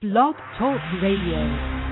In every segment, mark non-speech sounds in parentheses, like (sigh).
Blog Talk Radio.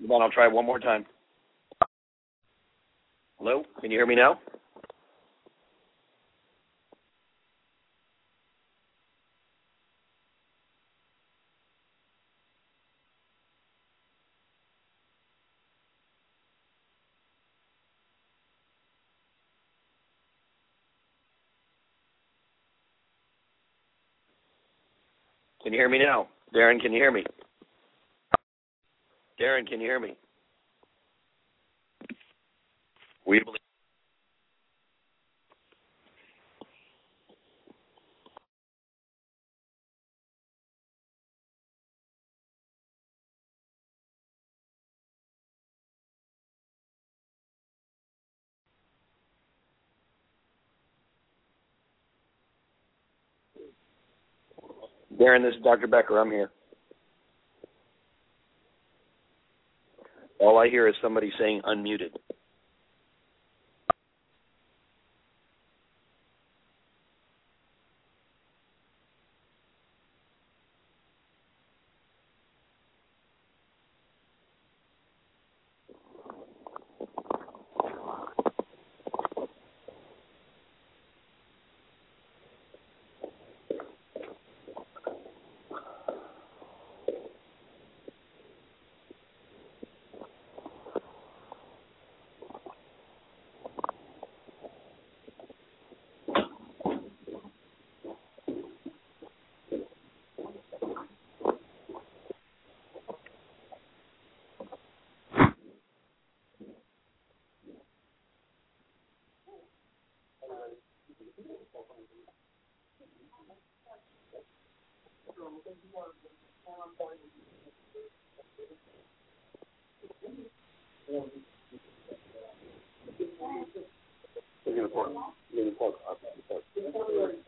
Come on, I'll try one more time. Hello, can you hear me now? Can you hear me now? Darren, can you hear me? Darren, can you hear me? We believe. Darren, this is Dr. Becker. I'm here. All I hear is somebody saying unmuted. We're going to park. We're.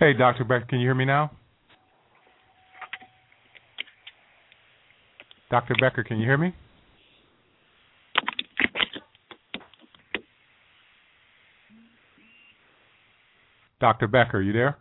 Hey, Dr. Becker, can you hear me now? Dr. Becker, can you hear me? Dr. Becker, are you there?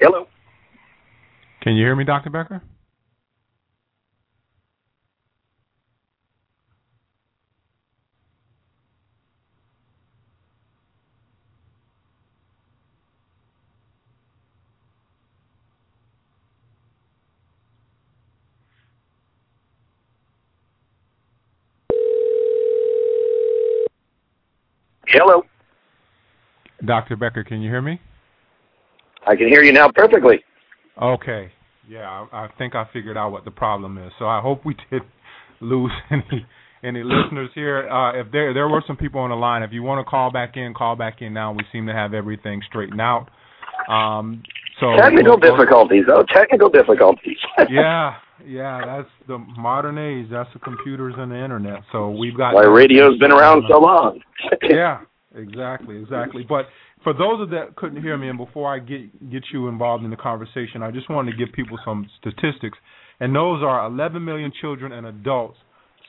Hello. Can you hear me, Dr. Becker? Hello. Dr. Becker, can you hear me? I can hear you now perfectly. Okay. Yeah, I, I think I figured out what the problem is. So I hope we did (laughs) lose (laughs) any any listeners here. Uh, if there there were some people on the line, if you want to call back in, call back in now. We seem to have everything straightened out. Um, so Technical we'll- difficulties, though. Technical difficulties. (laughs) yeah, yeah, that's the modern age. That's the computers and the internet. So we've got Why radio's been around so long. yeah, exactly, exactly. But for those of that couldn't hear me, and before I get get you involved in the conversation, I just wanted to give people some statistics, and those are 11 million children and adults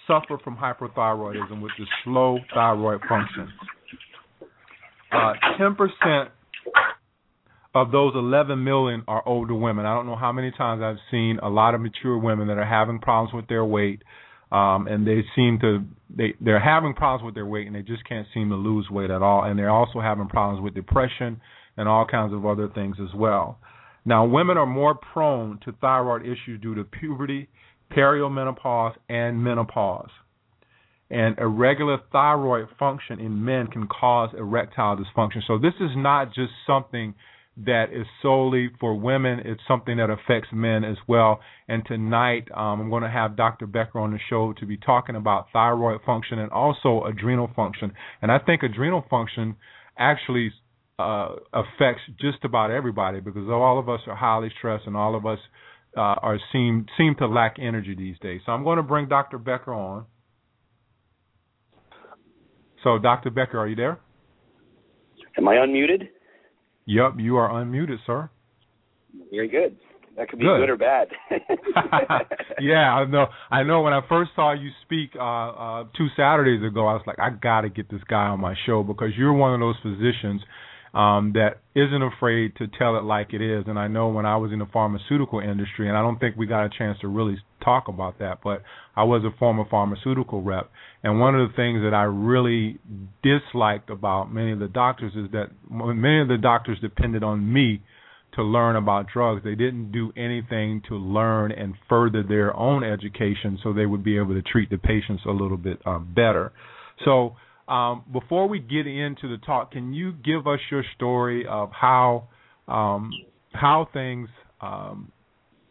suffer from hyperthyroidism, which is slow thyroid function. Uh, 10% of those 11 million are older women. I don't know how many times I've seen a lot of mature women that are having problems with their weight, um, and they seem to they they're having problems with their weight and they just can't seem to lose weight at all, and they're also having problems with depression and all kinds of other things as well. Now, women are more prone to thyroid issues due to puberty, perimenopause, and menopause. And irregular thyroid function in men can cause erectile dysfunction. So this is not just something that is solely for women. It's something that affects men as well. And tonight, um, I'm going to have Dr. Becker on the show to be talking about thyroid function and also adrenal function. And I think adrenal function actually uh, affects just about everybody because all of us are highly stressed and all of us uh, are seem seem to lack energy these days. So I'm going to bring Dr. Becker on. So, Dr. Becker, are you there? Am I unmuted? Yep, you are unmuted, sir. Very good. That could be Good. good, or bad. (laughs) (laughs) yeah, I know. I know. When I first saw you speak uh, uh, two Saturdays ago, I was like, I got to get this guy on my show because you're one of those physicians um, that isn't afraid to tell it like it is. And I know when I was in the pharmaceutical industry, and I don't think we got a chance to really talk about that, but I was a former pharmaceutical rep, and one of the things that I really disliked about many of the doctors is that many of the doctors depended on me to learn about drugs. They didn't do anything to learn and further their own education so they would be able to treat the patients a little bit uh, better. So, um, before we get into the talk, can you give us your story of how um, how things um,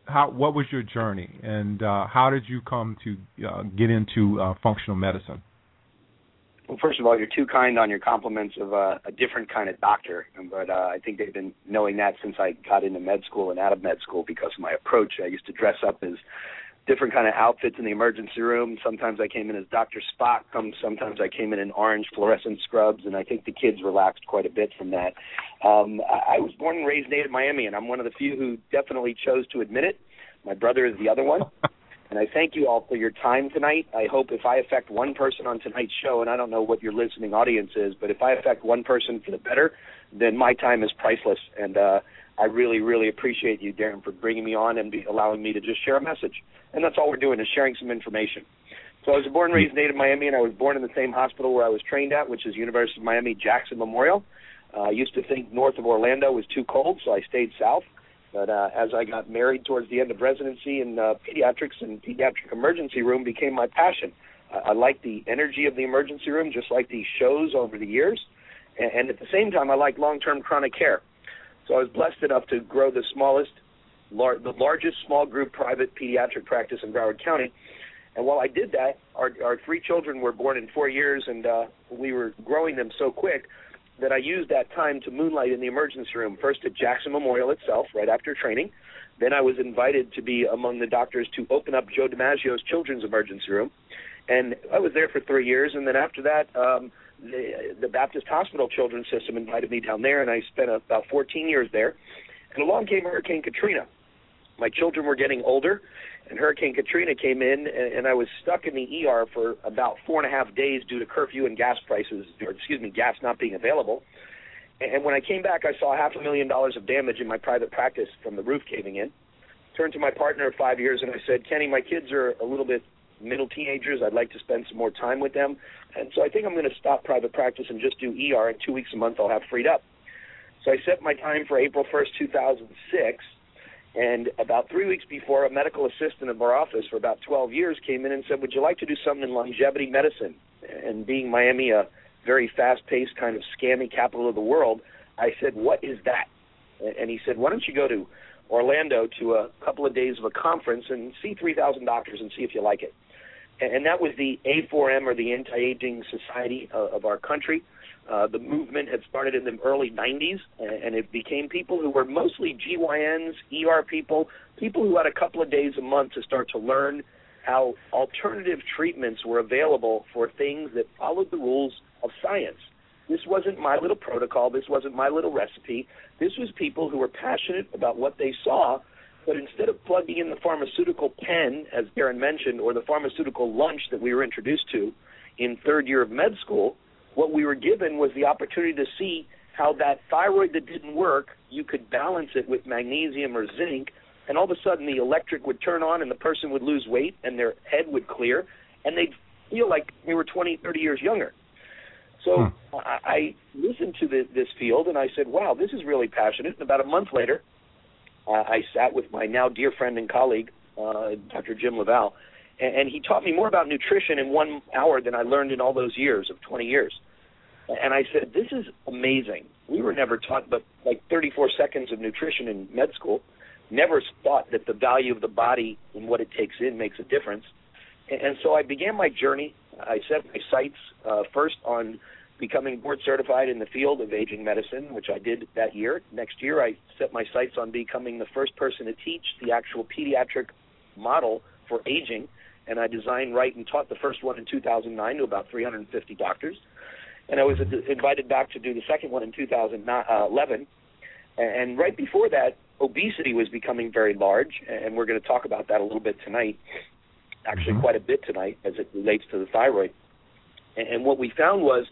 how what was your journey and uh, how did you come to uh, get into uh, functional medicine? Well, first of all, you're too kind on your compliments of uh, a different kind of doctor, but uh, I think they've been knowing that since I got into med school and out of med school because of my approach. I used to dress up as different kind of outfits in the emergency room. Sometimes I came in as Dr. Spock. Some sometimes I came in in orange fluorescent scrubs, and I think the kids relaxed quite a bit from that. Um, I, I was born and raised native Miami, and I'm one of the few who definitely chose to admit it. My brother is the other one. (laughs) And I thank you all for your time tonight. I hope if I affect one person on tonight's show, and I don't know what your listening audience is, but if I affect one person for the better, then my time is priceless. And uh, I really, really appreciate you, Darren, for bringing me on and be, allowing me to just share a message. And that's all we're doing is sharing some information. So I was born and raised native Miami, and I was born in the same hospital where I was trained at, which is University of Miami Jackson Memorial. Uh, I used to think north of Orlando was too cold, so I stayed south. But uh, as I got married towards the end of residency in uh, pediatrics and pediatric emergency room became my passion. I, I like the energy of the emergency room, just like these shows over the years. And, and at the same time, I like long-term chronic care. So I was blessed enough to grow the smallest lar- the largest small group private pediatric practice in Broward County. And while I did that, our our three children were born in four years, and uh, we were growing them so quick that I used that time to moonlight in the emergency room. First at Jackson Memorial itself, right after training. Then I was invited to be among the doctors to open up Joe DiMaggio's children's emergency room, and I was there for three years. And then after that, um, the, the Baptist Hospital Children's System invited me down there, and I spent about 14 years there. And along came Hurricane Katrina. My children were getting older, and Hurricane Katrina came in, and, and I was stuck in the ER for about four and a half days due to curfew and gas prices, or excuse me, gas not being available. And when I came back, I saw half a million dollars of damage in my private practice from the roof caving in. Turned to my partner of five years and I said, Kenny, my kids are a little bit middle teenagers. I'd like to spend some more time with them. And so I think I'm going to stop private practice and just do ER. And two weeks a month I'll have freed up. So I set my time for April 1st, 2006. And about three weeks before, a medical assistant of our office for about 12 years came in and said, Would you like to do something in longevity medicine? And being Miami a very fast paced kind of scammy capital of the world, I said, What is that? And he said, Why don't you go to Orlando to a couple of days of a conference and see 3,000 doctors and see if you like it? And that was the A4M or the Anti Aging Society uh, of our country. Uh, the movement had started in the early 90s, and it became people who were mostly GYNs, ER people, people who had a couple of days a month to start to learn how alternative treatments were available for things that followed the rules of science. This wasn't my little protocol. This wasn't my little recipe. This was people who were passionate about what they saw, but instead of plugging in the pharmaceutical pen, as Karen mentioned, or the pharmaceutical lunch that we were introduced to in third year of med school, what we were given was the opportunity to see how that thyroid that didn't work, you could balance it with magnesium or zinc, and all of a sudden the electric would turn on and the person would lose weight and their head would clear and they'd feel like they were 20, 30 years younger. So hmm. I, I listened to the, this field and I said, wow, this is really passionate. And about a month later, uh, I sat with my now dear friend and colleague, uh, Dr. Jim Laval, and, and he taught me more about nutrition in one hour than I learned in all those years of 20 years. And I said, this is amazing. We were never taught but like 34 seconds of nutrition in med school. Never thought that the value of the body and what it takes in makes a difference. And, and so I began my journey. I set my sights uh, first on becoming board certified in the field of aging medicine, which I did that year. Next year, I set my sights on becoming the first person to teach the actual pediatric model for aging, and I designed, write, and taught the first one in 2009 to about 350 doctors. And I was invited back to do the second one in 2011. And right before that, obesity was becoming very large, and we're going to talk about that a little bit tonight. Actually, mm-hmm. quite a bit tonight as it relates to the thyroid. And what we found was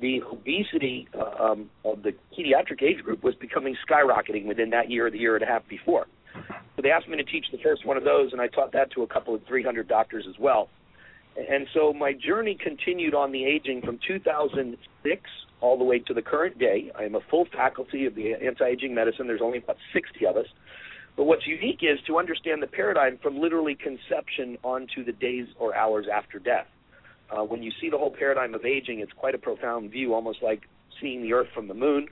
the obesity uh, um, of the pediatric age group was becoming skyrocketing within that year or the year and a half before. So they asked me to teach the first one of those, and I taught that to a couple of 300 doctors as well. And so my journey continued on the aging from 2006 all the way to the current day. I am a full faculty of the anti-aging medicine. There's only about 60 of us. But what's unique is to understand the paradigm from literally conception onto the days or hours after death. Uh, when you see the whole paradigm of aging, it's quite a profound view, almost like seeing the Earth from the moon.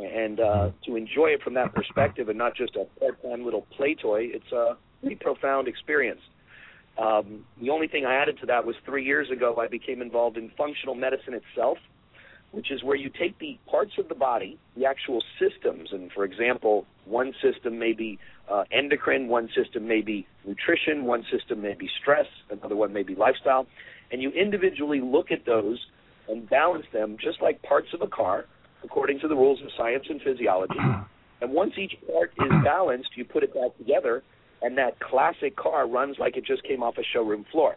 And uh, to enjoy it from that perspective and not just a part-time little play toy, it's a pretty profound experience. Um, the only thing I added to that was three years ago I became involved in functional medicine itself, which is where you take the parts of the body, the actual systems, and for example, one system may be uh, endocrine, one system may be nutrition, one system may be stress, another one may be lifestyle, and you individually look at those and balance them just like parts of a car according to the rules of science and physiology. (clears throat) And once each part is balanced, you put it back together, and that classic car runs like it just came off a showroom floor.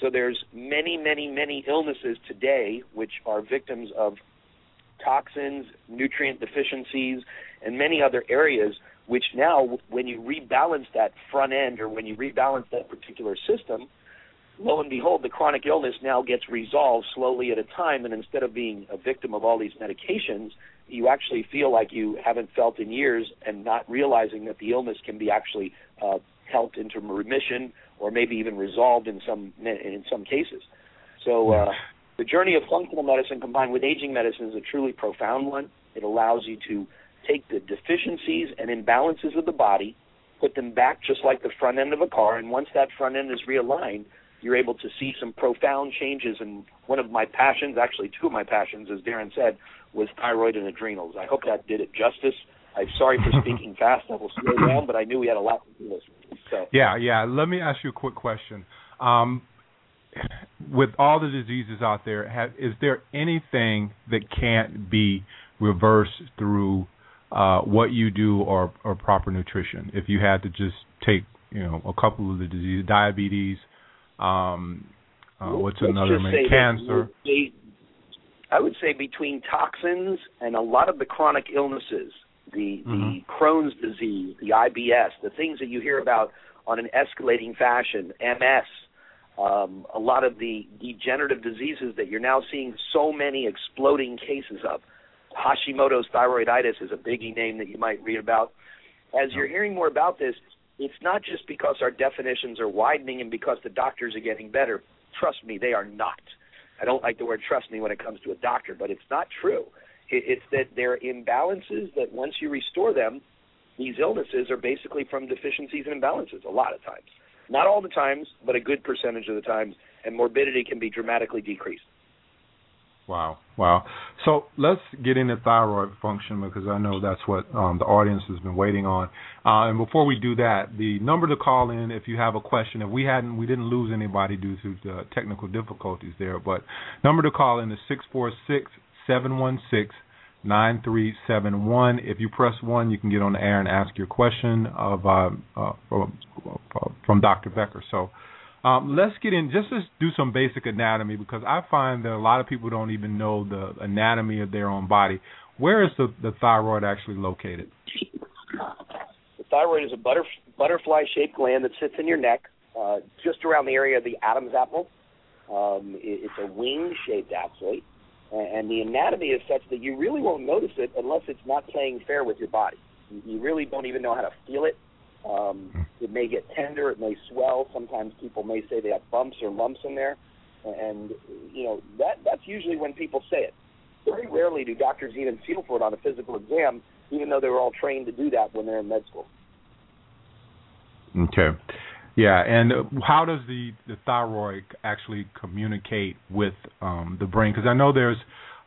So there's many, many, many illnesses today which are victims of toxins, nutrient deficiencies, and many other areas which now, when you rebalance that front end or when you rebalance that particular system, lo and behold, the chronic illness now gets resolved slowly at a time, and instead of being a victim of all these medications, you actually feel like you haven't felt in years, and not realizing that the illness can be actually uh, helped into remission or maybe even resolved in some in some cases. So. Uh, the journey of functional medicine combined with aging medicine is a truly profound one. It allows you to take the deficiencies and imbalances of the body put them back just like the front end of a car. And once that front end is realigned, you're able to see some profound changes. And one of my passions, actually two of my passions, as Darren said, was thyroid and adrenals. I hope that did it justice. I'm sorry for (laughs) speaking fast. I will slow down, but I knew we had a lot to do. So. Yeah, yeah. Let me ask you a quick question. Um, with all the diseases out there, have, is there anything that can't be reversed through uh, what you do or, or proper nutrition? If you had to just take, you know, a couple of the diseases, diabetes, um, uh, what's Let's another? Just cancer. I would say between toxins and a lot of the chronic illnesses, the Mm-hmm. the Crohn's disease, the IBS, the things that you hear about on an escalating fashion, MS, um, a lot of the degenerative diseases that you're now seeing so many exploding cases of. Hashimoto's thyroiditis is a biggie name that you might read about. As you're hearing more about this, it's not just because our definitions are widening and because the doctors are getting better. Trust me, they are not. I don't like the word trust me when it comes to a doctor, but it's not true. It's that there are imbalances that once you restore them, these illnesses are basically from deficiencies and imbalances a lot of times. Not all the times, but a good percentage of the times, and morbidity can be dramatically decreased. Wow, wow. So let's get into thyroid function because I know that's what um, the audience has been waiting on. Uh, and before we do that, the number to call in if you have a question. If we hadn't, we didn't lose anybody due to the technical difficulties there, but number to call in is six four six seven one six nine three seven one. If you press one, you can get on the air and ask your question of uh, uh, from, from Dr. Becker. So. Um, let's get in just to do some basic anatomy because I find that a lot of people don't even know the anatomy of their own body. Where is the, the thyroid actually located? The thyroid is a butter, butterfly-shaped gland that sits in your neck, uh, just around the area of the Adam's apple. Um, it, it's a wing-shaped actually, and, the anatomy is such that you really won't notice it unless it's not playing fair with your body. You really don't even know how to feel it. Um, it may get tender, it may swell. Sometimes people may say they have bumps or lumps in there, and you know that that's usually when people say it. Very rarely do doctors even feel for it on a physical exam, even though they were all trained to do that when they're in med school. Okay. Yeah, and how does the, the thyroid actually communicate with um, the brain? Because I know there's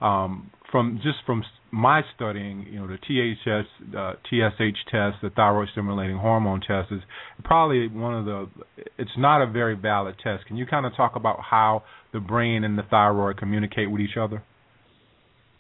um, from just from my studying, you know, the THS, uh, TSH test, the thyroid stimulating hormone test is probably one of the. It's not a very valid test. Can you kind of talk about how the brain and the thyroid communicate with each other?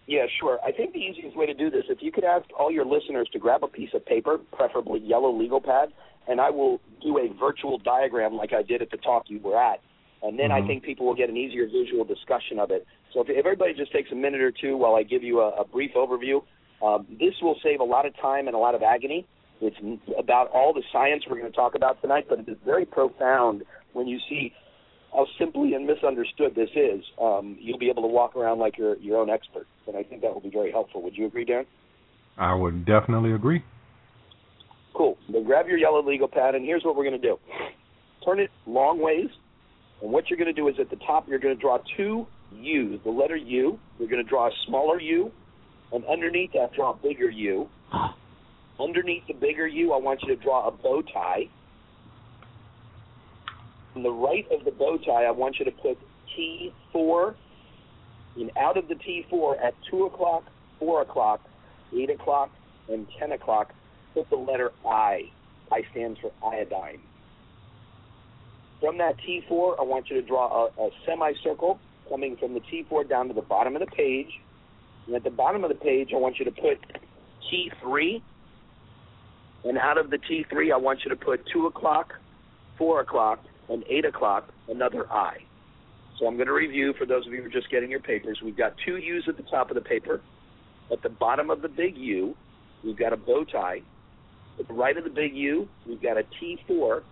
Yeah, sure. I think the easiest way to do this, if you could ask all your listeners to grab a piece of paper, preferably yellow legal pad, and I will do a virtual diagram like I did at the talk you were at, and then Mhm. I think people will get an easier visual discussion of it. So if, if everybody just takes a minute or two while I give you a, a brief overview, um, this will save a lot of time and a lot of agony. It's about all the science we're going to talk about tonight, but it is very profound when you see how simply and misunderstood this is. Um, you'll be able to walk around like you're your own expert, and I think that will be very helpful. Would you agree, Dan? I would definitely agree. Cool. Then grab your yellow legal pad, and here's what we're going to do. Turn it long ways, and what you're going to do is at the top, you're going to draw two U's, the letter U. You're going to draw a smaller U, and underneath that, draw a bigger U. Underneath the bigger U, I want you to draw a bow tie. On the right of the bow tie, I want you to put T4, and out of the T4 at 2 o'clock, 4 o'clock, 8 o'clock, and 10 o'clock, put the letter I. I stands for iodine. From that T4, I want you to draw a, a semicircle coming from the T4 down to the bottom of the page. And at the bottom of the page, I want you to put T3. And out of the T3, I want you to put 2 o'clock, 4 o'clock, and 8 o'clock, another I. So I'm going to review for those of you who are just getting your papers. We've got two U's at the top of the paper. At the bottom of the big U, we've got a bow tie. At the right of the big U, we've got a T4,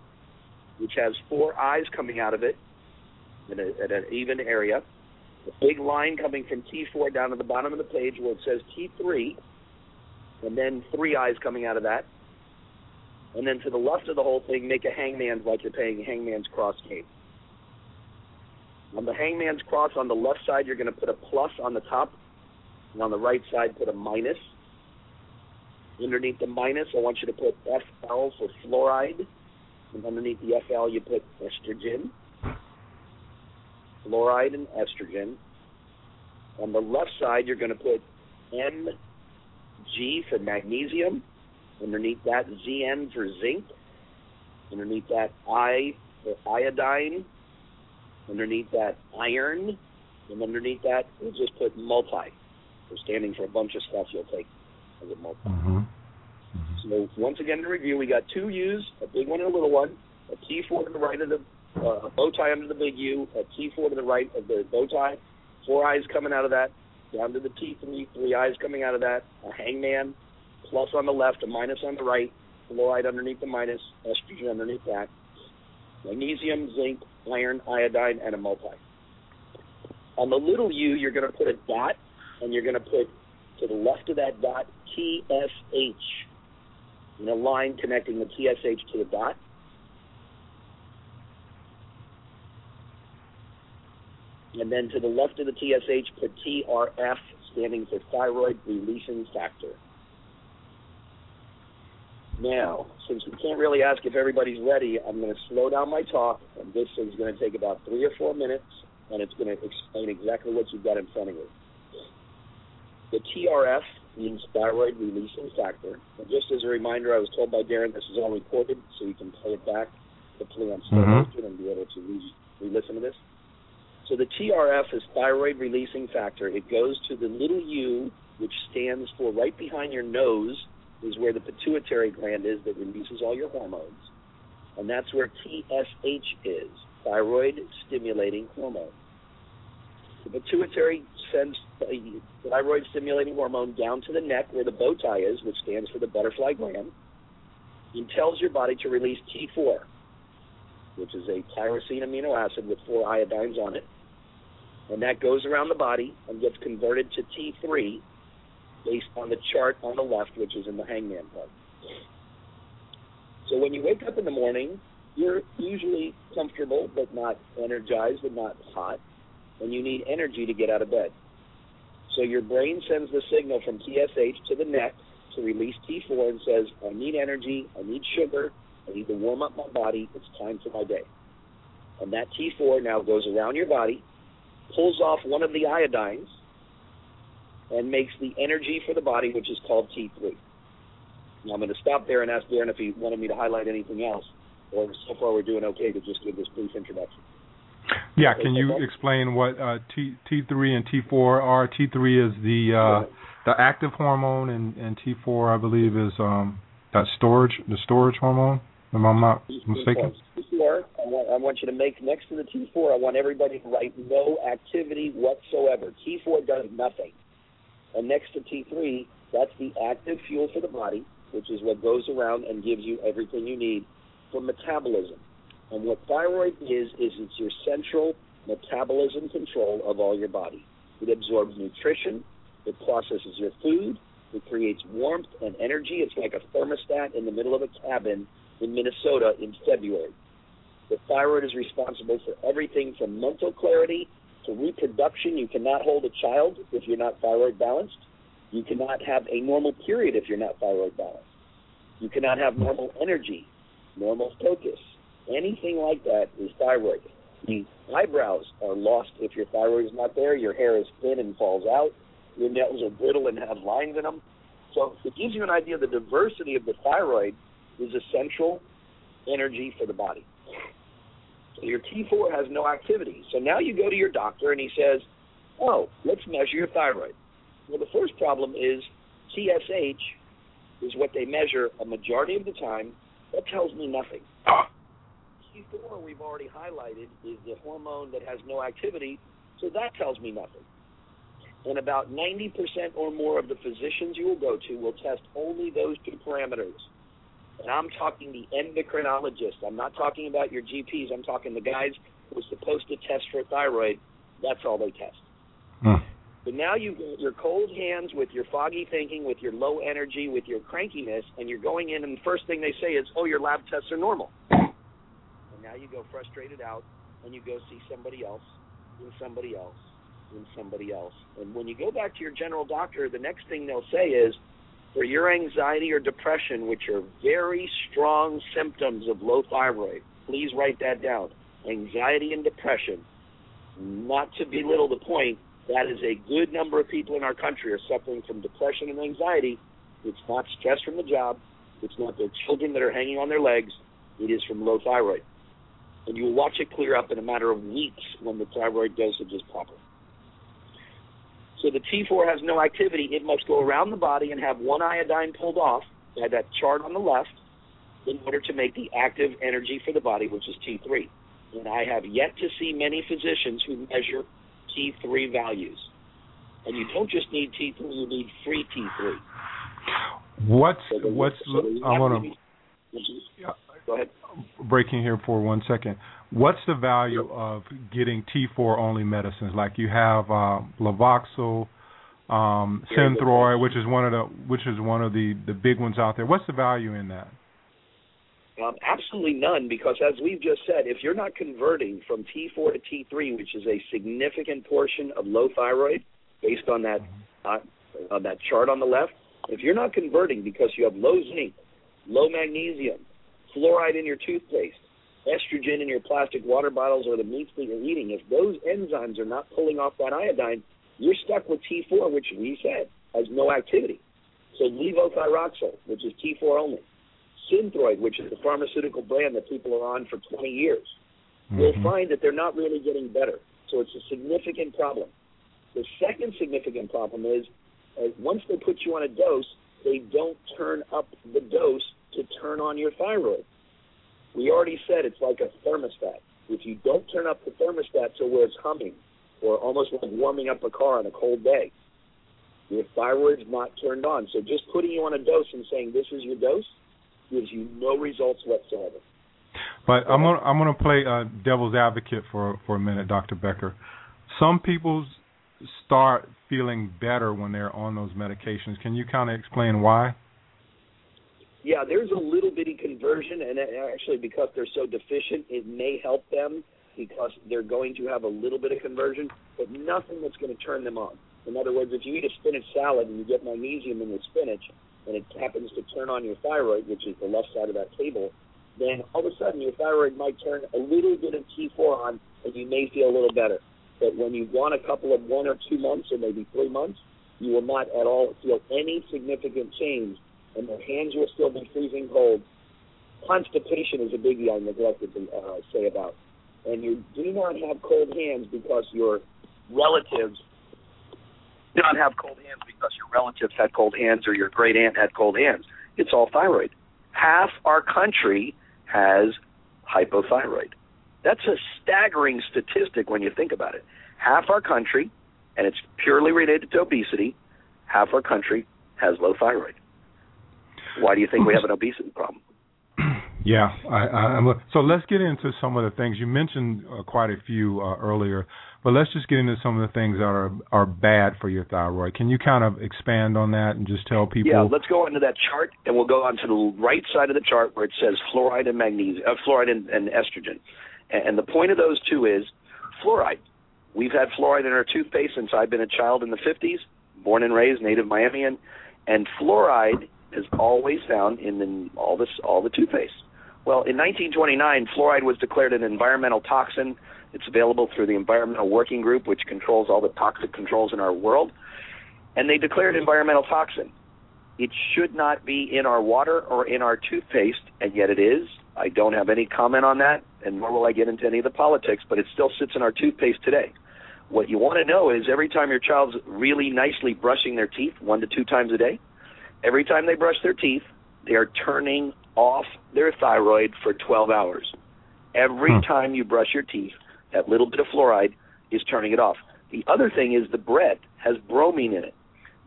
which has four eyes coming out of it in a, at an even area. A big line coming from T4 down to the bottom of the page where it says T3, and then three eyes coming out of that. And then to the left of the whole thing, make a hangman's like you're playing hangman's cross game. On the hangman's cross on the left side, you're going to put a plus on the top, and on the right side, put a minus. Underneath the minus, I want you to put FL for fluoride. And underneath the FL, you put estrogen. Fluoride and estrogen. On the left side, you're going to put Mg for magnesium. Underneath that, Zn for zinc. Underneath that, I for iodine. Underneath that, iron. And underneath that, we'll just put multi. We're standing for a bunch of stuff you'll take as a multi. Mm-hmm. So once again to review, we got two U's, a big one and a little one, a T4 to the right of the uh, a bow tie under the big U, a T4 to the right of the bow tie, four eyes coming out of that, down to the T3, three eyes coming out of that, a hangman, plus on the left, a minus on the right, fluoride underneath the minus, estrogen underneath that, magnesium, zinc, iron, iodine, and a multi. On the little U, you're going to put a dot, and you're going to put to the left of that dot TSH in a line connecting the TSH to the dot. And then to the left of the TSH, put TRF, standing for thyroid releasing factor. Now, since we can't really ask if everybody's ready, I'm going to slow down my talk, and this is going to take about three or four minutes, and it's going to explain exactly what you've got in front of you. The TRF means thyroid releasing factor. And just as a reminder, I was told by Darren this is all recorded, so you can play it back, hopefully on Mhm. and be able to re- re-listen to this. So the TRF is thyroid releasing factor. It goes to the little U, which stands for right behind your nose, is where the pituitary gland is that releases all your hormones. And that's where TSH is, thyroid stimulating hormone. The pituitary sends the thyroid stimulating hormone down to the neck where the bow tie is, which stands for the butterfly gland, and tells your body to release T4, which is a tyrosine amino acid with four iodines on it. And that goes around the body and gets converted to T3 based on the chart on the left, which is in the hangman part. So when you wake up in the morning, you're usually comfortable but not energized but not hot, and you need energy to get out of bed. So your brain sends the signal from TSH to the neck to release T4 and says, I need energy, I need sugar, I need to warm up my body, it's time for my day. And that T4 now goes around your body, pulls off one of the iodines, and makes the energy for the body, which is called T3. Now I'm going to stop there and ask Darren if he wanted me to highlight anything else, or so far we're doing okay to just give this brief introduction. Yeah, can you explain what uh, T T3 and T4 are? T3 is the uh, the active hormone, and, and T4, I believe, is um, that storage the storage hormone. Am I not mistaken? T4, I want, I want you to make next to the T4. I want everybody to write no activity whatsoever. T4 does nothing, and next to T3, that's the active fuel for the body, which is what goes around and gives you everything you need for metabolism. And what thyroid is is it's your central metabolism control of all your body. It absorbs nutrition, it processes your food, it creates warmth and energy. It's like a thermostat in the middle of a cabin in Minnesota in February. The thyroid is responsible for everything from mental clarity to reproduction. You cannot hold a child if you're not thyroid balanced. You cannot have a normal period if you're not thyroid balanced. You cannot have normal energy, normal focus. Anything like that is thyroid. The eyebrows are lost if your thyroid is not there. Your hair is thin and falls out. Your nails are brittle and have lines in them. So it gives you an idea of the diversity of the thyroid is essential energy for the body. So your T4 has no activity. So now you go to your doctor and he says, oh, let's measure your thyroid. Well, the first problem is TSH is what they measure a majority of the time. That tells me nothing. T4 we've already highlighted is the hormone that has no activity, so that tells me nothing. And about 90% or more of the physicians you will go to will test only those two parameters. And I'm talking the endocrinologist. I'm not talking about your GPs. I'm talking the guys who are supposed to test for thyroid. That's all they test. Hmm. But now you've got your cold hands with your foggy thinking, with your low energy, with your crankiness, and you're going in, and the first thing they say is, oh, your lab tests are normal. And now you go frustrated out, and you go see somebody else, and somebody else, and somebody else. And when you go back to your general doctor, the next thing they'll say is, for your anxiety or depression, which are very strong symptoms of low thyroid, please write that down. Anxiety and depression. Not to belittle the point, that is a good number of people in our country are suffering from depression and anxiety. It's not stress from the job. It's not their children that are hanging on their legs. It is from low thyroid. And you will watch it clear up in a matter of weeks when the thyroid dosage is proper. So the T4 has no activity. It must go around the body and have one iodine pulled off by that chart on the left in order to make the active energy for the body, which is T3. And I have yet to see many physicians who measure T3 values. And you don't just need T3, you need free T3. What's So what's so I want to Go ahead. Breaking here for one second. What's the value of getting T4 only medicines? Like you have uh, Levoxyl, um, Synthroid, which is one of the which is one of the the big ones out there. What's the value in that? Um, absolutely none, because as we've just said, if you're not converting from T4 to T3, which is a significant portion of low thyroid, based on that uh, uh, that chart on the left, if you're not converting because you have low zinc, low magnesium, fluoride in your toothpaste, estrogen in your plastic water bottles or the meats that you're eating, if those enzymes are not pulling off that iodine, you're stuck with T4, which we said has no activity. So levothyroxine, which is T4 only. Synthroid, which is the pharmaceutical brand that people are on for 20 years, will Mhm. find that they're not really getting better. So it's a significant problem. The second significant problem is uh, once they put you on a dose, they don't turn up the dose to turn on your thyroid. We already said it's like a thermostat. If you don't turn up the thermostat to where it's humming, or almost like warming up a car on a cold day, your thyroid's not turned on. So just putting you on a dose and saying this is your dose gives you no results whatsoever. But I'm gonna I'm gonna play uh, devil's advocate for for a minute, Dr. Becker. Some people start feeling better when they're on those medications. Can you kind of explain why? Yeah, there's a little bitty conversion, and actually, because they're so deficient, it may help them because they're going to have a little bit of conversion, but nothing that's going to turn them on. In other words, if you eat a spinach salad and you get magnesium in your spinach, and it happens to turn on your thyroid, which is the left side of that table, then all of a sudden your thyroid might turn a little bit of T4 on, and you may feel a little better. But when you've gone a couple of one or two months, or maybe three months, you will not at all feel any significant change and their hands will still be freezing cold. Constipation is a biggie I neglected to uh, say about. And you do not have cold hands because your relatives do not have cold hands because your relatives had cold hands or your great aunt had cold hands. It's all thyroid. Half our country has hypothyroid. That's a staggering statistic when you think about it. Half our country, and it's purely related to obesity, half our country has low thyroid. Why do you think we have an (clears throat) obesity problem? (clears throat) Yeah, I, I, I'm, so let's get into some of the things you mentioned uh, quite a few uh, earlier, but let's just get into some of the things that are are bad for your thyroid. Can you kind of expand on that and just tell people? Yeah, let's go into that chart, and we'll go on to the right side of the chart where it says fluoride and magnesium, uh, fluoride and, and estrogen. And, and the point of those two is fluoride. We've had fluoride in our toothpaste since I've been a child in the 50s, born and raised, native Miamian, and fluoride is always found in the, all this all the toothpaste. Well, in 1929, fluoride was declared an environmental toxin. It's available through the Environmental Working Group, which controls all the toxic controls in our world. And they declared environmental toxin. It should not be in our water or in our toothpaste, and yet it is. I don't have any comment on that, and nor will I get into any of the politics, but it still sits in our toothpaste today. What you want to know is every time your child's really nicely brushing their teeth, one to two times a day, every time they brush their teeth, they are turning off their thyroid for 12 hours. Every Hmm. time you brush your teeth, that little bit of fluoride is turning it off. The other thing is the bread has bromine in it.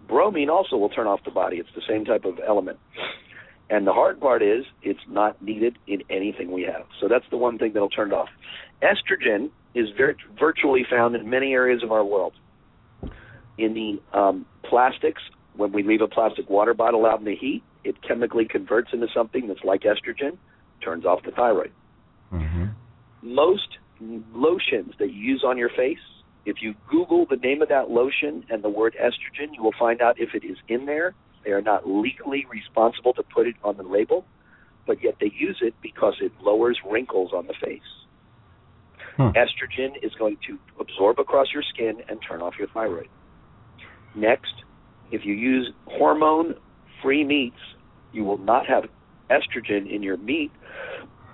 Bromine also will turn off the body. It's the same type of element. And the hard part is it's not needed in anything we have. So that's the one thing that'll turn it off. Estrogen is vir- virtually found in many areas of our world. In the um, plastics, when we leave a plastic water bottle out in the heat, it chemically converts into something that's like estrogen, turns off the thyroid. hmm Most lotions that you use on your face, if you Google the name of that lotion and the word estrogen, you will find out if it is in there, They are not legally responsible to put it on the label, but yet they use it because it lowers wrinkles on the face. Hmm. Estrogen is going to absorb across your skin and turn off your thyroid. Next, if you use hormone free meats, you will not have estrogen in your meat.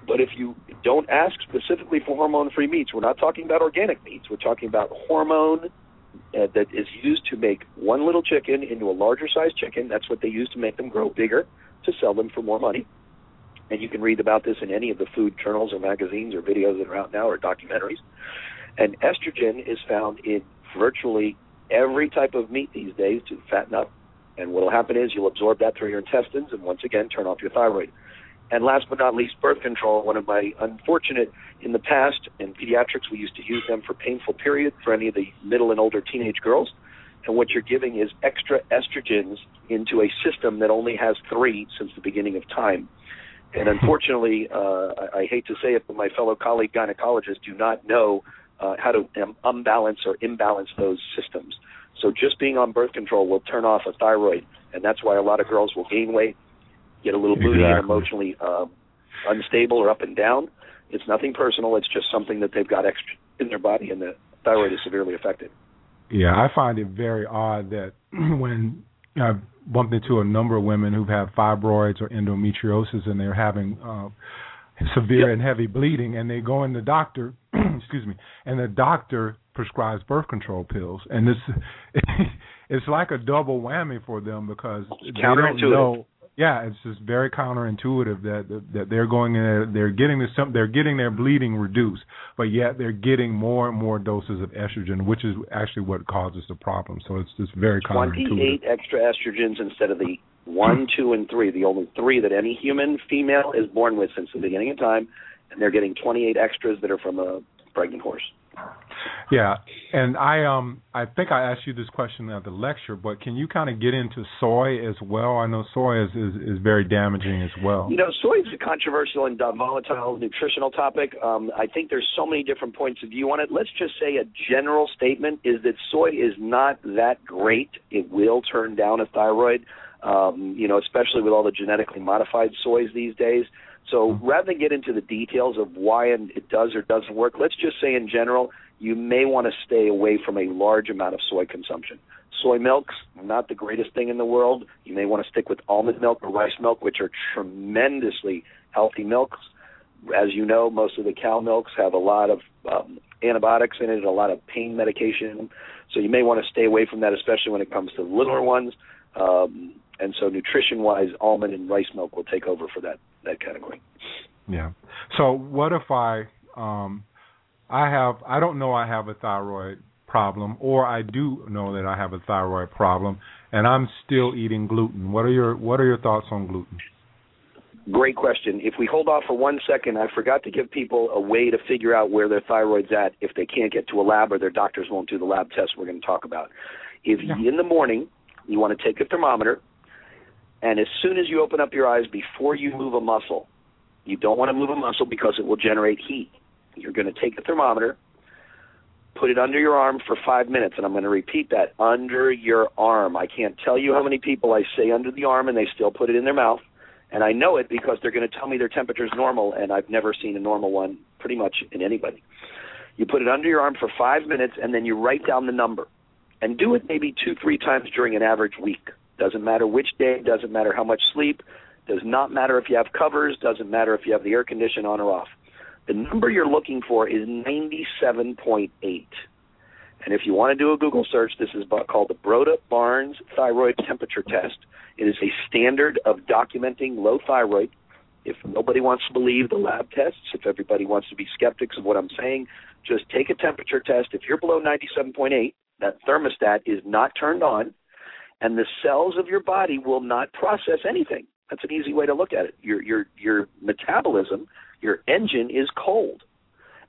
But if you don't ask specifically for hormone free meats, we're not talking about organic meats, we're talking about hormone uh, that is used to make one little chicken into a larger size chicken. That's what they use to make them grow bigger to sell them for more money. And you can read about this in any of the food journals or magazines or videos that are out now or documentaries. And estrogen is found in virtually every type of meat these days to fatten up. And what will happen is you'll absorb that through your intestines and once again turn off your thyroid. And last but not least, birth control. One of my unfortunate in the past in pediatrics, we used to use them for painful periods for any of the middle and older teenage girls. And what you're giving is extra estrogens into a system that only has three since the beginning of time. And (laughs) unfortunately, uh, I, I hate to say it, but my fellow colleague gynecologists do not know uh, how to um, unbalance or imbalance those systems. So just being on birth control will turn off a thyroid, and that's why a lot of girls will gain weight, get a little moody and emotionally um, unstable or up and down. It's nothing personal. It's just something that they've got extra in their body, and the thyroid is severely affected. Yeah, I find it very odd that (clears throat) when I've bumped into a number of women who've had fibroids or endometriosis and they're having uh, severe Yep. and heavy bleeding, and they go in the doctor, (clears throat) excuse me, and the doctor prescribes birth control pills, and this (laughs) it's like a double whammy for them because they don't counterintuitive. know. Yeah, it's just very counterintuitive that that they're going in they're getting this they're getting their bleeding reduced, but yet they're getting more and more doses of estrogen, which is actually what causes the problem. So it's just very counterintuitive. 28 extra estrogens instead of the one, two, and three, the only three that any human female is born with since the beginning of time, and they're getting 28 extras that are from a pregnant horse. Yeah, and I um I think I asked you this question at the lecture, but can you kind of get into soy as well? I know soy is is, is very damaging as well. You know, soy is a controversial and volatile nutritional topic. Um, I think there's so many different points of view on it. Let's just say a general statement is that soy is not that great. It will turn down a thyroid, um, you know, especially with all the genetically modified soys these days. So rather than get into the details of why and it does or doesn't work, let's just say in general, you may want to stay away from a large amount of soy consumption. Soy milk's not the greatest thing in the world. You may want to stick with almond milk or rice milk, which are tremendously healthy milks. As you know, most of the cow milks have a lot of um, antibiotics in it, a lot of pain medication. So you may want to stay away from that, especially when it comes to littler ones. Um, and so, nutrition-wise, almond and rice milk will take over for that that category. Yeah. So what if I um I have I don't know I have a thyroid problem or I do know that I have a thyroid problem and I'm still eating gluten. What are your what are your thoughts on gluten? Great question. If we hold off for one second, I forgot to give people a way to figure out where their thyroid's at if they can't get to a lab or their doctors won't do the lab test we're going to talk about. If Yeah. in the morning you want to take a thermometer, and as soon as you open up your eyes before you move a muscle, you don't want to move a muscle because it will generate heat. You're going to take a thermometer, put it under your arm for five minutes, and I'm going to repeat that under your arm. I can't tell you how many people I say under the arm and they still put it in their mouth and I know it because they're going to tell me their temperature is normal, and I've never seen a normal one pretty much in anybody. You put it under your arm for five minutes, and then you write down the number, and do it maybe two, three times during an average week. Doesn't matter which day, doesn't matter how much sleep, does not matter if you have covers, doesn't matter if you have the air condition on or off. The number you're looking for is 97.8. And if you want to do a Google search, this is called the Broda Barnes Thyroid Temperature Test. It is a standard of documenting low thyroid. If nobody wants to believe the lab tests, if everybody wants to be skeptics of what I'm saying, just take a temperature test. If you're below 97.8, that thermostat is not turned on, and the cells of your body will not process anything. That's an easy way to look at it. Your your your metabolism, your engine is cold.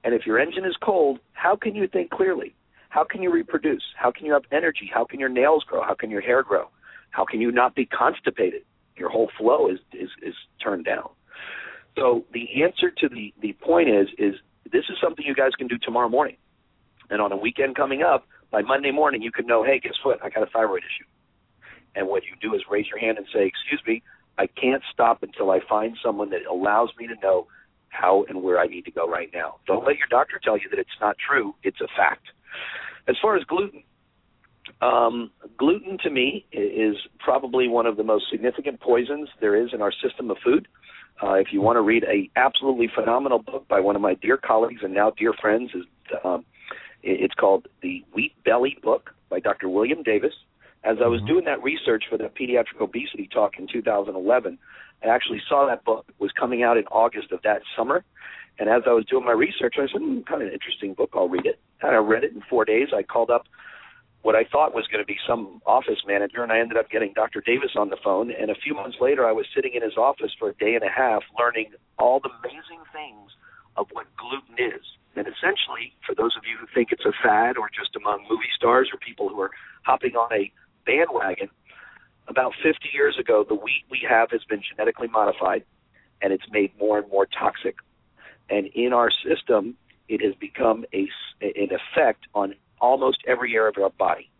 And if your engine is cold, how can you think clearly? How can you reproduce? How can you have energy? How can your nails grow? How can your hair grow? How can you not be constipated? Your whole flow is is, is turned down. So the answer to the the point is is this is something you guys can do tomorrow morning. And on a weekend coming up, by Monday morning you can know, hey, guess what? I got a thyroid issue. And what you do is raise your hand and say, "Excuse me, I can't stop until I find someone that allows me to know how and where I need to go right now." Don't let your doctor tell you that it's not true. It's a fact. As far as gluten, um, gluten to me is probably one of the most significant poisons there is in our system of food. Uh, if you want to read a absolutely phenomenal book by one of my dear colleagues and now dear friends, is um, it's called the Wheat Belly book by Dr. William Davis. As I was mm-hmm. doing that research for the pediatric obesity talk in 2011, I actually saw that book it was coming out in August of that summer. And as I was doing my research, I said, hmm, kind of an interesting book. I'll read it. And I read it in four days. I called up what I thought was going to be some office manager, and I ended up getting Dr. Davis on the phone. And a few months later, I was sitting in his office for a day and a half, learning all the amazing things of what gluten is. And essentially, for those of you who think it's a fad or just among movie stars or people who are hopping on a bandwagon, about 50 years ago, the wheat we have has been genetically modified and it's made more and more toxic. And in our system, it has become a, an effect on almost every area of our body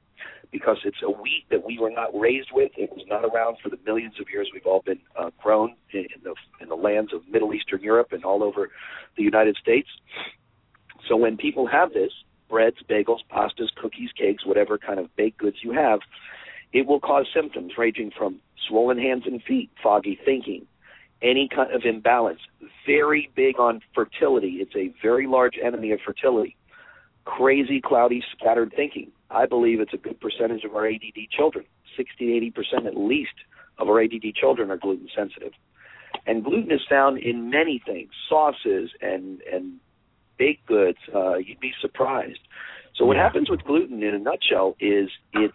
because it's a wheat that we were not raised with. It was not around for the millions of years we've all been uh, grown in, in the in the lands of Middle Eastern Europe and all over the United States. So when people have this, breads, bagels, pastas, cookies, cakes, whatever kind of baked goods you have, it will cause symptoms ranging from swollen hands and feet, foggy thinking, any kind of imbalance. Very big on fertility. It's a very large enemy of fertility crazy, cloudy, scattered thinking. I believe it's a good percentage of our ADD children. 60 80% at least of our ADD children are gluten sensitive. And gluten is found in many things, sauces and and baked goods. Uh, you'd be surprised. So what happens with gluten, in a nutshell, is it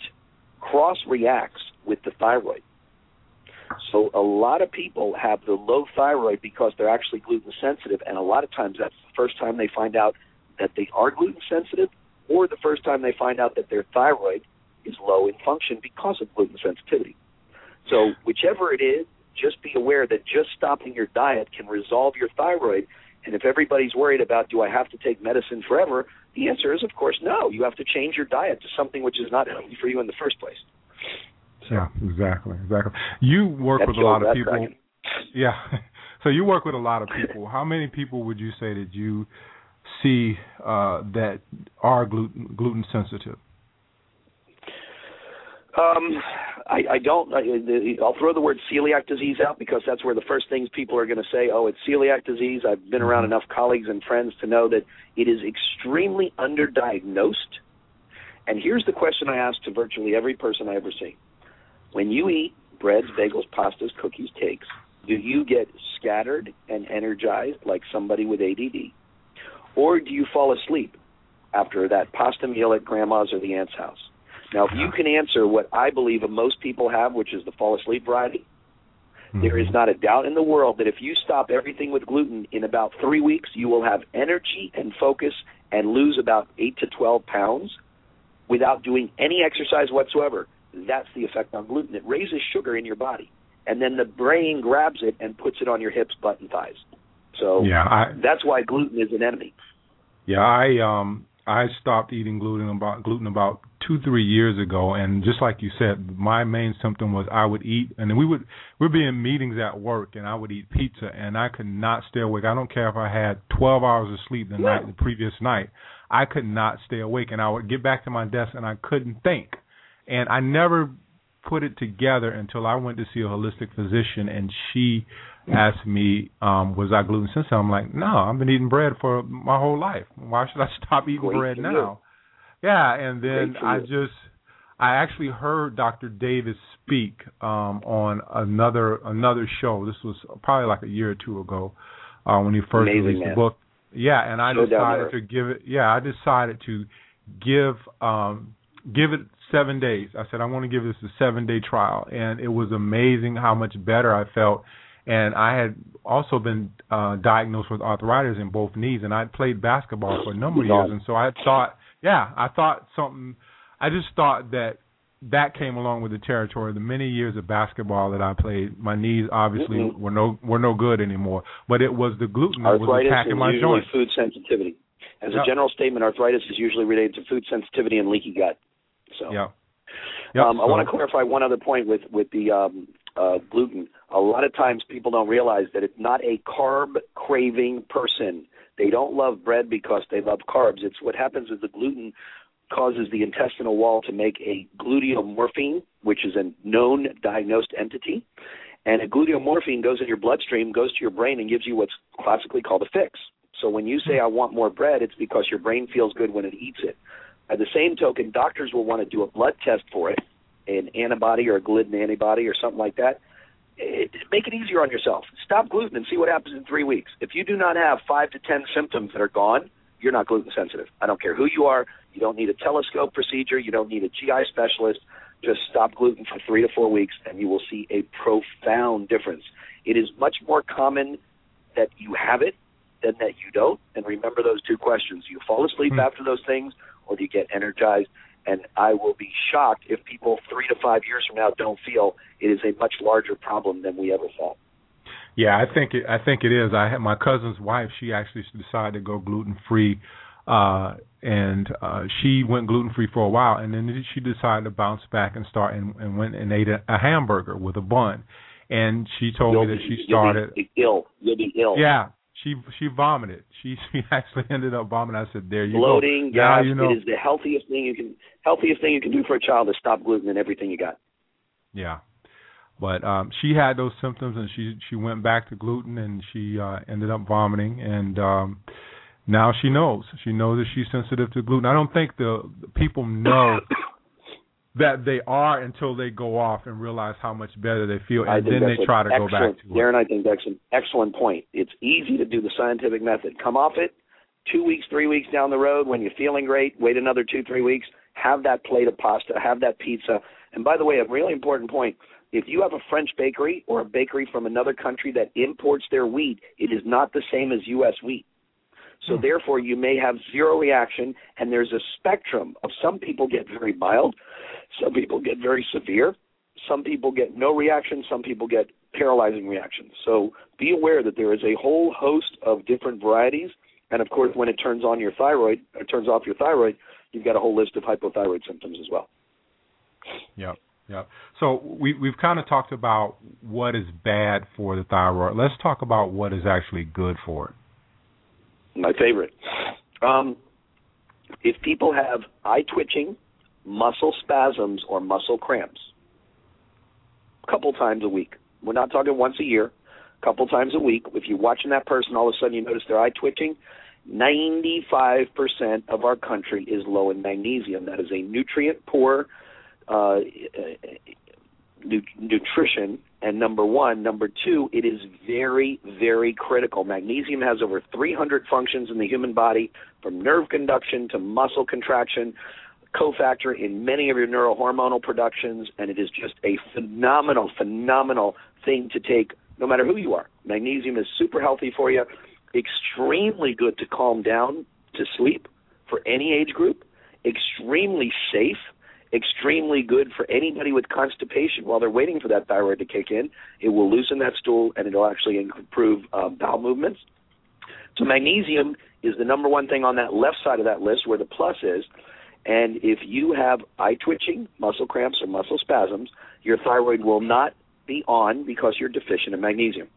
cross reacts with the thyroid. So a lot of people have the low thyroid because they're actually gluten sensitive, and a lot of times that's the first time they find out that they are gluten sensitive or the first time they find out that their thyroid is low in function because of gluten sensitivity. So, whichever it is, just be aware that just stopping your diet can resolve your thyroid. And if everybody's worried about, do I have to take medicine forever? The answer is, of course, no. You have to change your diet to something which is not healthy for you in the first place. Yeah, exactly, exactly. You work with a lot of people. (laughs) Yeah. So you work with a lot of people. How many people would you say that you see uh, that are gluten gluten sensitive? Um, I, I don't. I, I'll throw the word celiac disease out because that's where the first things people are going to say. Oh, it's celiac disease. I've been around enough colleagues and friends to know that it is extremely underdiagnosed. And here's the question I ask to virtually every person I ever see: When you eat breads, bagels, pastas, cookies, cakes, do you get scattered and energized like somebody with ADD? Or do you fall asleep after that pasta meal at grandma's or the aunt's house? Now, if you can answer what I believe most people have, which is the fall asleep variety, mm-hmm. there is not a doubt in the world that if you stop everything with gluten in about three weeks, you will have energy and focus and lose about 8 to 12 pounds without doing any exercise whatsoever. That's the effect on gluten. It raises sugar in your body, and then the brain grabs it and puts it on your hips, butt, and thighs. So yeah, I, that's why gluten is an enemy. Yeah, I um I stopped eating gluten about gluten about two three years ago, and just like you said, my main symptom was I would eat, and we would we'd be in meetings at work, and I would eat pizza, and I could not stay awake. I don't care if I had twelve hours of sleep the night the previous night, I could not stay awake, and I would get back to my desk and I couldn't think, and I never put it together until I went to see a holistic physician, and she asked me, um, was I gluten sensitive? I'm like, no, I've been eating bread for my whole life. Why should I (laughs) stop eating Great bread now? You. Yeah, and then I just I actually heard Dr. Davis speak um, on another another show. This was probably like a year or two ago uh, when he first Amazing, released man. the book. Yeah, and I so decided to give it. Yeah, I decided to give um, give it seven days. I said I want to give this a seven day trial, and it was amazing how much better I felt and I had also been uh diagnosed with arthritis in both knees and I'd played basketball for a number of years and so I thought yeah, I thought something I just thought that that came along with the territory. The many years of basketball that I played, my knees obviously mm-hmm. were no were no good anymore. But it was the gluten arthritis that was attacking my joints. Food sensitivity. As yep. a general statement, arthritis is usually related to food sensitivity and leaky gut. So yeah. Yep, um, I want to clarify one other point with with the um, uh, gluten. A lot of times people don't realize that it's not a carb craving person. They don't love bread because they love carbs. It's what happens is the gluten causes the intestinal wall to make a gluteomorphine, which is a known diagnosed entity. And a gluteomorphine goes in your bloodstream, goes to your brain, and gives you what's classically called a fix. So when you say, I want more bread, it's because your brain feels good when it eats it. By the same token, doctors will want to do a blood test for it, an antibody or a gluten antibody or something like that. It, make it easier on yourself. Stop gluten and see what happens in three weeks. If you do not have five to ten symptoms that are gone, you're not gluten sensitive. I don't care who you are. You don't need a telescope procedure. You don't need a GI specialist. Just stop gluten for three to four weeks, and you will see a profound difference. It is much more common that you have it than that you don't. And remember those two questions: you fall asleep Hmm. after those things, or do you get energized? And I will be shocked if people three to five years from now don't feel it is a much larger problem than we ever thought. Yeah, I think it, I think it is. I had my cousin's wife. She actually decided to go gluten free, uh, and uh, she went gluten free for a while, and then she decided to bounce back and start and, and went and ate a, a hamburger with a bun. And she told You'll me that be- she you'll started. be ill. You'll be ill. Yeah, she she vomited. She (laughs) she actually ended up vomiting. I said, "There you bloating, go." Now gas. you know. It is the healthiest thing you can healthiest thing you can do for a child is stop gluten and everything you got. Yeah. But um she had those symptoms and she she went back to gluten and she uh ended up vomiting and um now she knows. She knows that she's sensitive to gluten. I don't think the, the people know (coughs) that they are until they go off and realize how much better they feel and then they try to go back to it. Darren. I think that's an excellent point. It's easy to do the scientific method. Come off it two weeks, three weeks down the road when you're feeling great. Wait another two, three weeks. Have that plate of pasta. Have that pizza. And by the way, a really important point. If you have a French bakery or a bakery from another country that imports their wheat, it is not the same as U.S. wheat. So hmm. therefore, you may have zero reaction, and there's a spectrum of some people get very mild, some people get very severe, some people get no reaction, some people get paralyzing reactions. So be aware that there is a whole host of different varieties, and of course, when it turns on your thyroid, or turns off your thyroid, you've got a whole list of hypothyroid symptoms as well. Yep. Yep. So we we've kind of talked about what is bad for the thyroid. Let's talk about what is actually good for it. My favorite. Um, if people have eye twitching, muscle spasms, or muscle cramps, a couple times a week. We're not talking once a year. A couple times a week. If you're watching that person, all of a sudden you notice their eye twitching. 95% of our country is low in magnesium. That is a nutrient poor uh, nu- nutrition. And number one, number two, it is very, very critical. Magnesium has over 300 functions in the human body, from nerve conduction to muscle contraction, cofactor in many of your neurohormonal productions, and it is just a phenomenal, phenomenal thing to take no matter who you are. Magnesium is super healthy for you, extremely good to calm down to sleep for any age group, extremely safe, extremely good for anybody with constipation while they're waiting for that thyroid to kick in. It will loosen that stool and it'll actually improve um, bowel movements. So magnesium is the number one thing on that left side of that list where the plus is. And if you have eye twitching, muscle cramps, or muscle spasms, your thyroid will not be on because you're deficient in magnesium.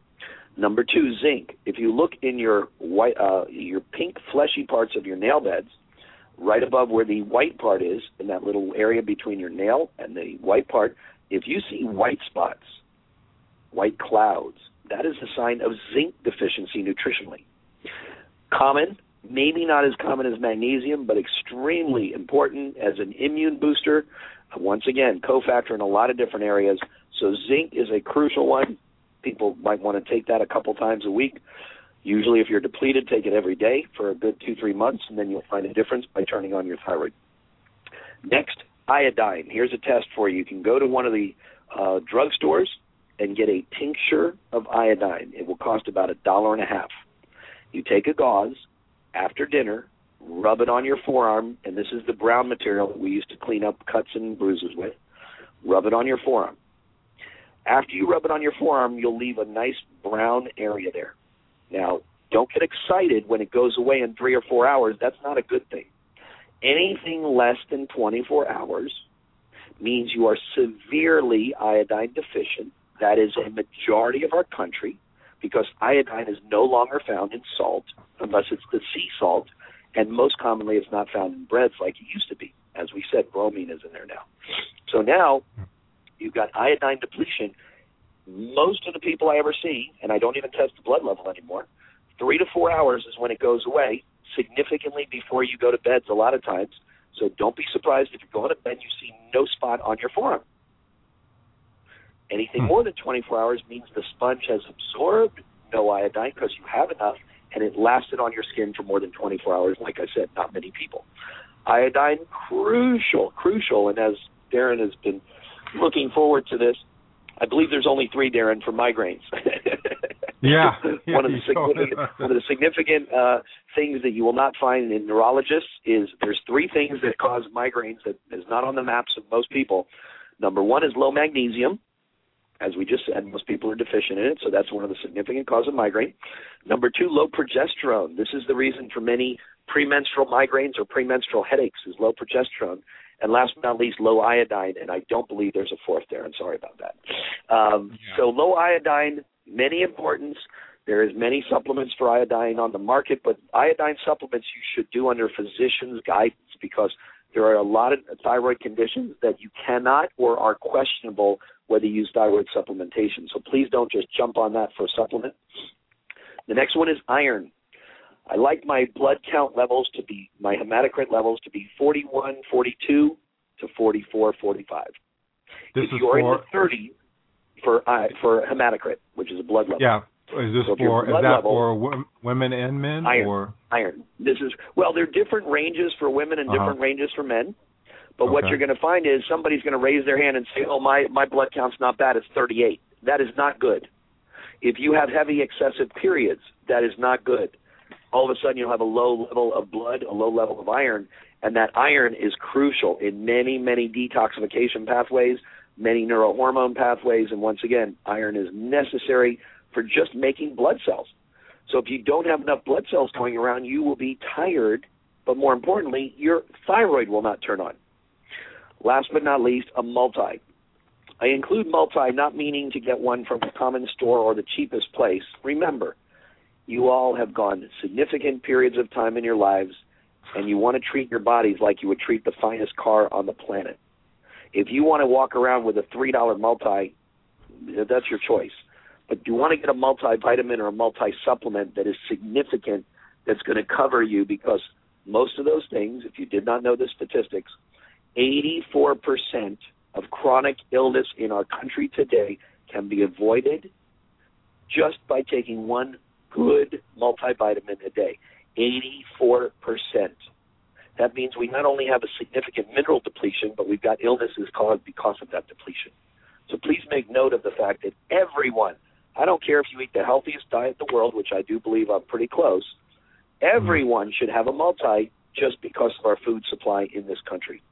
Number two, zinc. If you look in your white, uh, your pink fleshy parts of your nail beds, right above where the white part is, in that little area between your nail and the white part, if you see hmm. white spots, white clouds, that is a sign of zinc deficiency nutritionally. Common, maybe not as common as magnesium, but extremely important as an immune booster. Uh, once again, cofactor in a lot of different areas. So zinc is a crucial one. People might want to take that a couple times a week. Usually, if you're depleted, take it every day for a good two, three months, and then you'll find a difference by turning on your thyroid. Next, iodine. Here's a test for you. You can go to one of the uh, drugstores and get a tincture of iodine. It will cost about a dollar and a half. You take a gauze after dinner, rub it on your forearm, and this is the brown material that we used to clean up cuts and bruises with. Rub it on your forearm. After you rub it on your forearm, you'll leave a nice brown area there. Now, don't get excited when it goes away in three or four hours. That's not a good thing. Anything less than 24 hours, means you are severely iodine deficient. That is a majority of our country because iodine is no longer found in salt unless it's the sea salt, and most commonly it's not found in breads like it used to be. As we said, bromine is in there now. So now you've got iodine depletion. Most of the people I ever see, and I don't even test the blood level anymore, three to four hours is when it goes away, significantly before you go to bed a lot of times. So don't be surprised if you're going to bed you see no spot on your forearm. Anything Hmm. more than 24 hours means the sponge has absorbed no iodine because you have enough and it lasted on your skin for more than 24 hours. Like I said, not many people. Iodine, crucial, crucial. And as Darren has been looking forward to this, I believe there's only three, Darren, for migraines. (laughs) Yeah, (laughs) one of the you told me significant, one of the significant uh, things that you will not find in neurologists is there's three things that cause migraines that is not on the maps of most people. Number one is low magnesium. As we just said, most people are deficient in it, so that's one of the significant causes of migraine. Number two, low progesterone. This is the reason for many premenstrual migraines or premenstrual headaches is low progesterone. And last but not least, low iodine. And I don't believe there's a fourth there. I'm sorry about that. Um, So low iodine, many importance. There is many supplements for iodine on the market, but iodine supplements you should do under physician's guidance because there are a lot of thyroid conditions that you cannot or are questionable whether you use thyroid supplementation. So please don't just jump on that for a supplement. The next one is iron. I like my blood count levels to be my hematocrit levels to be 41, 42 to 44, 45. This if is you're in the 30 for uh, for hematocrit, which is a blood level. yeah. Is this So for is that level- for women and men Iron. or iron. This is well, there are different ranges for women and Uh-huh. different ranges for men. But what you're going to find is somebody's going to raise their hand and say, "Oh, my my blood count's not bad. It's 38." That is not good. If you have heavy excessive periods, that is not good. All of a sudden, you'll have a low level of blood, a low level of iron, and that iron is crucial in many many detoxification pathways, many neurohormone pathways, and once again, iron is necessary for just making blood cells. So if you don't have enough blood cells going around, you will be tired, but more importantly, your thyroid will not turn on. Last but not least, a multi. I include multi not meaning to get one from a common store or the cheapest place. Remember, you all have gone significant periods of time in your lives and you want to treat your bodies like you would treat the finest car on the planet. If you want to walk around with a $3 multi, that's your choice. But do you want to get a multivitamin or a multi supplement that is significant that's going to cover you because most of those things, if you did not know the statistics, 84% of chronic illness in our country today can be avoided just by taking one good multivitamin a day. 84%. That means we not only have a significant mineral depletion, but we've got illnesses caused because of that depletion. So please make note of the fact that everyone, I don't care if you eat the healthiest diet in the world, which I do believe I'm pretty close, mm-hmm. everyone should have a multi just because of our food supply in this country.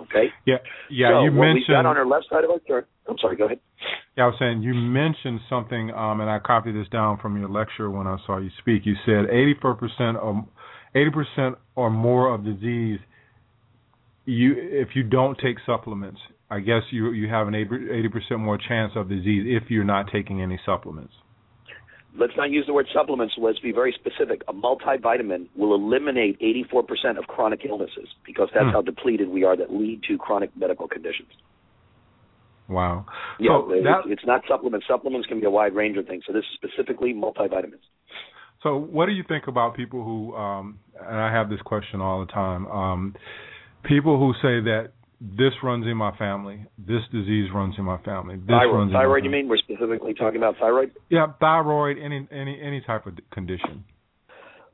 Okay? yeah yeah so you what we've got on our left side of our chart. I'm sorry, go ahead. Yeah, I was saying you mentioned something, um, and I copied this down from your lecture when I saw you speak. You said 84% or 80% or more of disease. You, if you don't take supplements, I guess you you have an 80% more chance of disease if you're not taking any supplements. Let's not use the word supplements. Let's be very specific. A multivitamin will eliminate 84% of chronic illnesses because that's Hmm. how depleted we are that lead to chronic medical conditions. Wow. Yeah, so it's, that, it's not supplements. Supplements can be a wide range of things. So this is specifically multivitamins. So, what do you think about people who, um, and I have this question all the time, um, people who say that this runs in my family, this disease runs in my family, this runs Thyroid, in my thyroid you mean? We're specifically talking about thyroid? Yeah, thyroid, any any any type of condition.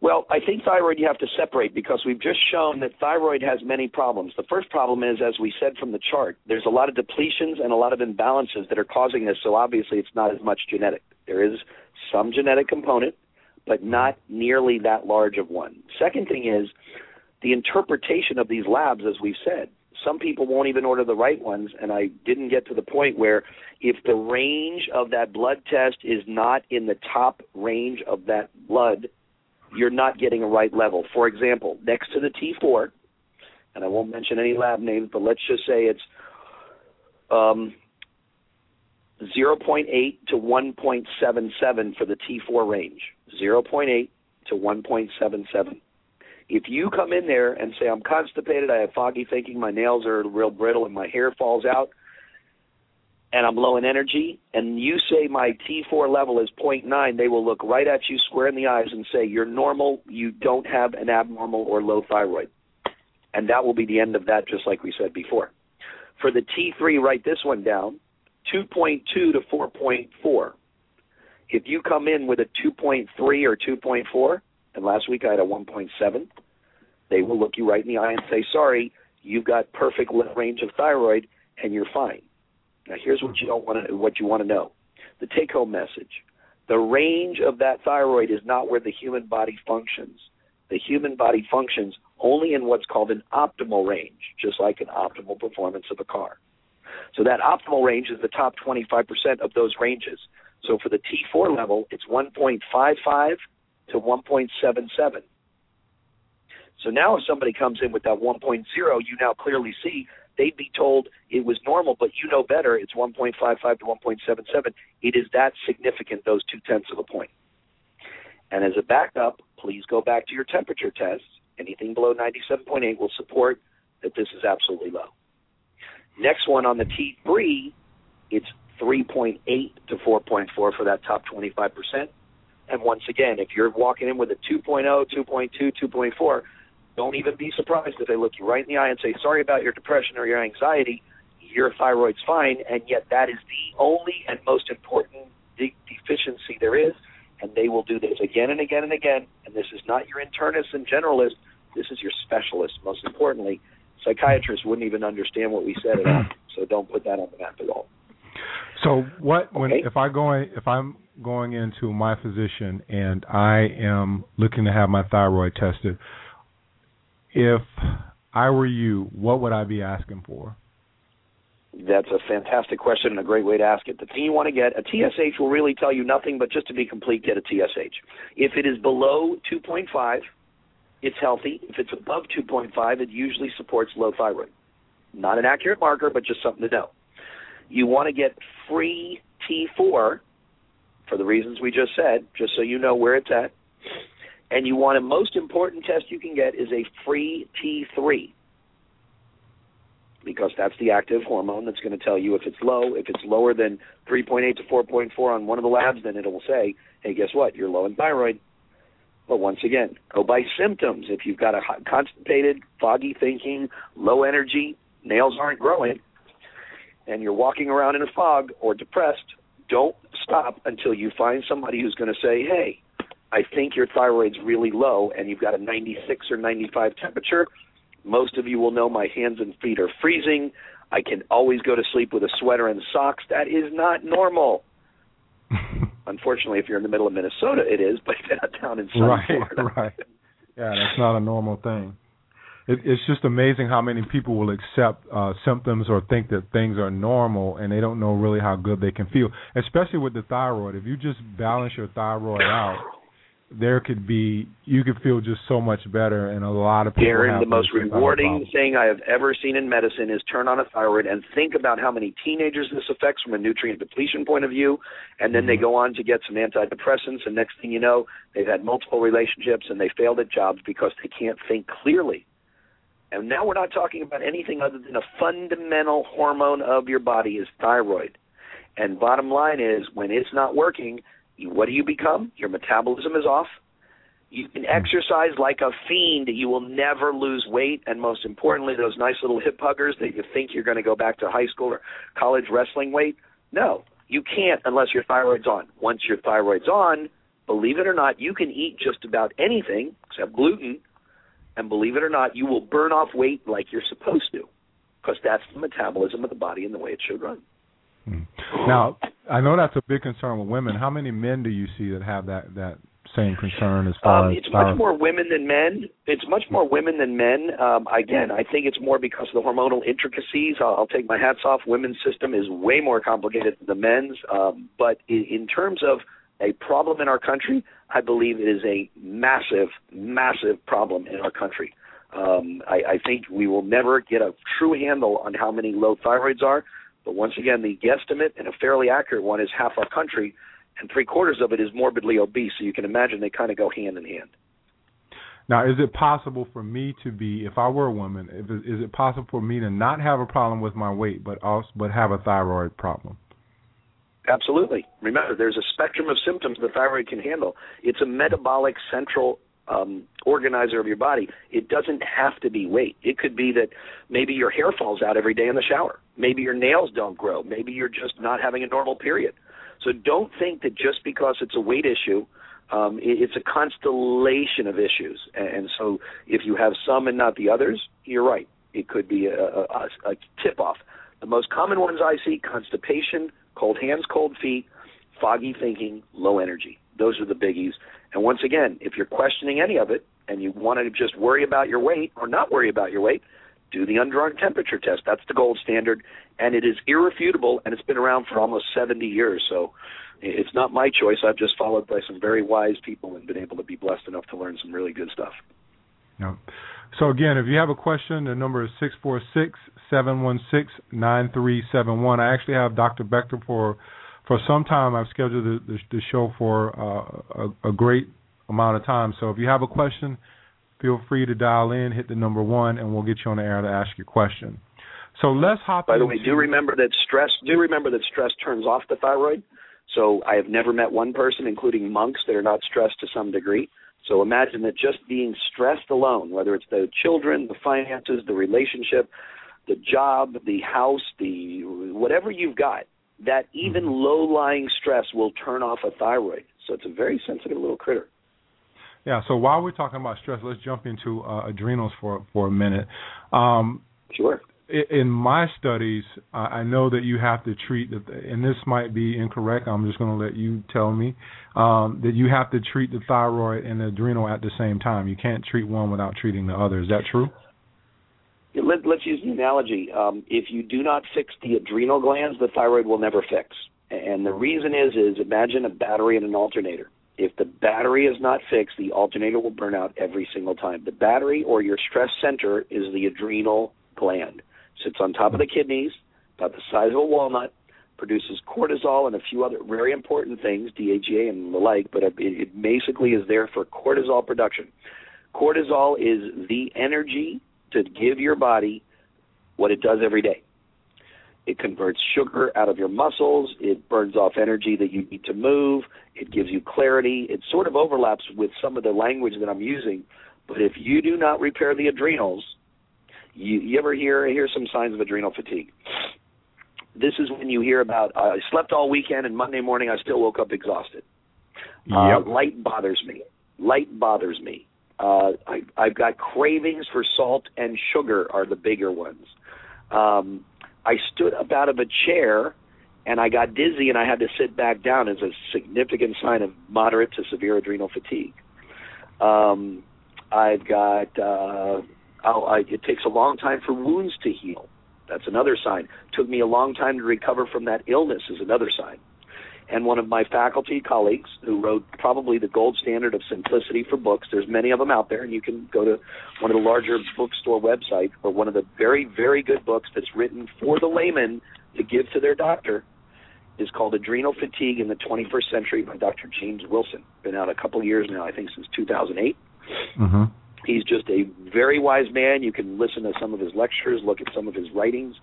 Well, I think thyroid you have to separate because we've just shown that thyroid has many problems. The first problem is, as we said from the chart, there's a lot of depletions and a lot of imbalances that are causing this. So obviously, it's not as much genetic. There is some genetic component, but not nearly that large of one. Second thing is the interpretation of these labs, as we've said. Some people won't even order the right ones, and I didn't get to the point where if the range of that blood test is not in the top range of that blood, you're not getting a right level. For example, next to the T4, and I won't mention any lab names, but let's just say it's um, 0.8 to 1.77 for the T4 range. 0.8 to 1.77. If you come in there and say, I'm constipated, I have foggy thinking, my nails are real brittle, and my hair falls out, and I'm low in energy, and you say my T4 level is 0.9, they will look right at you square in the eyes and say, You're normal, you don't have an abnormal or low thyroid. And that will be the end of that, just like we said before. For the T3, write this one down 2.2 to 4.4. If you come in with a 2.3 or 2.4, and last week I had a 1.7, they will look you right in the eye and say, sorry, you've got perfect range of thyroid and you're fine. Now here's what you don't want to what you want to know. The take home message. The range of that thyroid is not where the human body functions. The human body functions only in what's called an optimal range, just like an optimal performance of a car. So that optimal range is the top 25% of those ranges. So for the T4 level, it's 1.55 to 1.77. So now if somebody comes in with that 1.0, you now clearly see they'd be told it was normal, but you know better, it's 1.55 to 1.77. It is that significant, those two tenths of a point. And as a backup, please go back to your temperature tests. Anything below 97.8 will support that this is absolutely low. Next one on the T3, it's 3.8 to 4.4 for that top 25%. And once again, if you're walking in with a 2.0, 2.2, 2.4, don't even be surprised if they look you right in the eye and say, sorry about your depression or your anxiety. Your thyroid's fine, and yet that is the only and most important de- deficiency there is. And they will do this again and again and again. And this is not your internist and generalist. This is your specialist, most importantly. Psychiatrists wouldn't even understand what we said at all. So don't put that on the map at all. So what when Okay. if I going if I'm going into my physician and I am looking to have my thyroid tested, if I were you, what would I be asking for? That's a fantastic question and a great way to ask it. The thing you want to get, a TSH will really tell you nothing, but just to be complete, get a TSH. If it is below 2.5, it's healthy. If it's above 2.5, it usually supports low thyroid. Not an accurate marker, but just something to know. You want to get free T4 for the reasons we just said, just so you know where it's at. And you want a most important test you can get is a free T3 because that's the active hormone that's going to tell you if it's low. If it's lower than 3.8 to 4.4 on one of the labs, then it will say, hey, guess what? You're low in thyroid. But once again, go by symptoms. If you've got a constipated, foggy thinking, low energy, nails aren't growing, and you're walking around in a fog or depressed, don't stop until you find somebody who's going to say, hey, I think your thyroid's really low and you've got a 96 or 95 temperature. Most of you will know my hands and feet are freezing. I can always go to sleep with a sweater and socks. That is not normal. (laughs) Unfortunately, if you're in the middle of Minnesota, it is, but not down in sunny right, Florida. right. Yeah, that's not a normal thing. It, it's just amazing how many people will accept uh, symptoms or think that things are normal, and they don't know really how good they can feel. Especially with the thyroid, if you just balance your thyroid out, there could be you could feel just so much better, and a lot of people Darren, the most rewarding thing I have ever seen in medicine is turn on a thyroid and think about how many teenagers this affects from a nutrient depletion point of view. And then they go on to get some antidepressants, and next thing you know, they've had multiple relationships and they failed at jobs because they can't think clearly. And now we're not talking about anything other than a fundamental hormone of your body is thyroid. And bottom line is, when it's not working, what do you become? Your metabolism is off. You can hmm. exercise like a fiend. You will never lose weight. And most importantly, those nice little hip huggers that you think you're going to go back to high school or college wrestling weight. No, you can't unless your thyroid's on. Once your thyroid's on, believe it or not, you can eat just about anything except gluten. And believe it or not, you will burn off weight like you're supposed to because that's the metabolism of the body and the way it should run. Now, I know that's a big concern with women. How many men do you see that have that that same concern as far Um, as it's much more women than men. It's much more women than men. Um, again, I think it's more because of the hormonal intricacies. I'll, I'll take my hats off. Women's system is way more complicated than the men's. Um, but in, in terms of a problem in our country, I believe it is a massive, massive problem in our country. Um, I, I think we will never get a true handle on how many low thyroids are, but once again, the guesstimate and a fairly accurate one is half our country, and three quarters of it is morbidly obese. So you can imagine they kind of go hand in hand. Now, is it possible for me to be, if I were a woman, if is it possible for me to not have a problem with my weight, but also but have a thyroid problem? Absolutely. Remember, there's a spectrum of symptoms the thyroid can handle. It's a metabolic central um, organizer of your body. It doesn't have to be weight. It could be that maybe your hair falls out every day in the shower. Maybe your nails don't grow. Maybe you're just not having a normal period. So don't think that just because it's a weight issue, um, it's a constellation of issues. And, so if you have some and not the others, you're right. It could be a, a, a tip off. The most common ones I see constipation, cold hands, cold feet, foggy thinking, low energy. Those are the biggies. And once again, if you're questioning any of it and you want to just worry about your weight or not worry about your weight, do the underarm temperature test. That's the gold standard, and it is irrefutable, and it's been around for almost 70 years. So it's not my choice. I've just followed by some very wise people and been able to be blessed enough to learn some really good stuff. Yeah. So again, if you have a question, the number is six four six seven one six nine three seven one. I actually have Dr. Becker for for some time. I've scheduled the, the, the show for uh, a, a great amount of time. So if you have a question, feel free to dial in, hit the number one, and we'll get you on the air to ask your question. So let's hop. By the way, do remember that stress. Do remember that stress turns off the thyroid. So I have never met one person, including monks, that are not stressed to some degree. So imagine that just being stressed alone, whether it's the children, the finances, the relationship, the job, the house, the whatever you've got, that even Mm-hmm. low-lying stress will turn off a thyroid. So it's a very sensitive little critter. Yeah. So while we're talking about stress, let's jump into uh, adrenals for for a minute. Um, Sure. In my studies, I know that you have to treat, and this might be incorrect. I'm just going to let you tell me um, that you have to treat the thyroid and the adrenal at the same time. You can't treat one without treating the other. Is that true? Let, let's use the analogy. Um, if you do not fix the adrenal glands, the thyroid will never fix. And the reason is, is imagine a battery and an alternator. If the battery is not fixed, the alternator will burn out every single time. The battery or your stress center is the adrenal gland. Sits on top of the kidneys, about the size of a walnut, produces cortisol and a few other very important things, DHEA and the like, but it, it basically is there for cortisol production. Cortisol is the energy to give your body what it does every day. It converts sugar out of your muscles. It burns off energy that you need to move. It gives you clarity. It sort of overlaps with some of the language that I'm using. But if you do not repair the adrenals, you, you ever hear hear some signs of adrenal fatigue? This is when you hear about uh, I slept all weekend and Monday morning I still woke up exhausted. Uh, light bothers me. Light bothers me. Uh, I, I've got cravings for salt and sugar are the bigger ones. Um, I stood up out of a chair and I got dizzy and I had to sit back down as a significant sign of moderate to severe adrenal fatigue. Um, I've got uh, oh, I, it takes a long time for wounds to heal. That's another sign. Took me a long time to recover from that illness is another sign. And one of my faculty colleagues who wrote probably the gold standard of simplicity for books, there's many of them out there, and you can go to one of the larger bookstore websites or one of the very, very good books that's written for the layman to give to their doctor is called Adrenal Fatigue in the 21st Century by Dr. James Wilson. Been out a couple years now, I think since 2008. Mm-hmm. He's just a very wise man. You can listen to some of his lectures, look at some of his writings.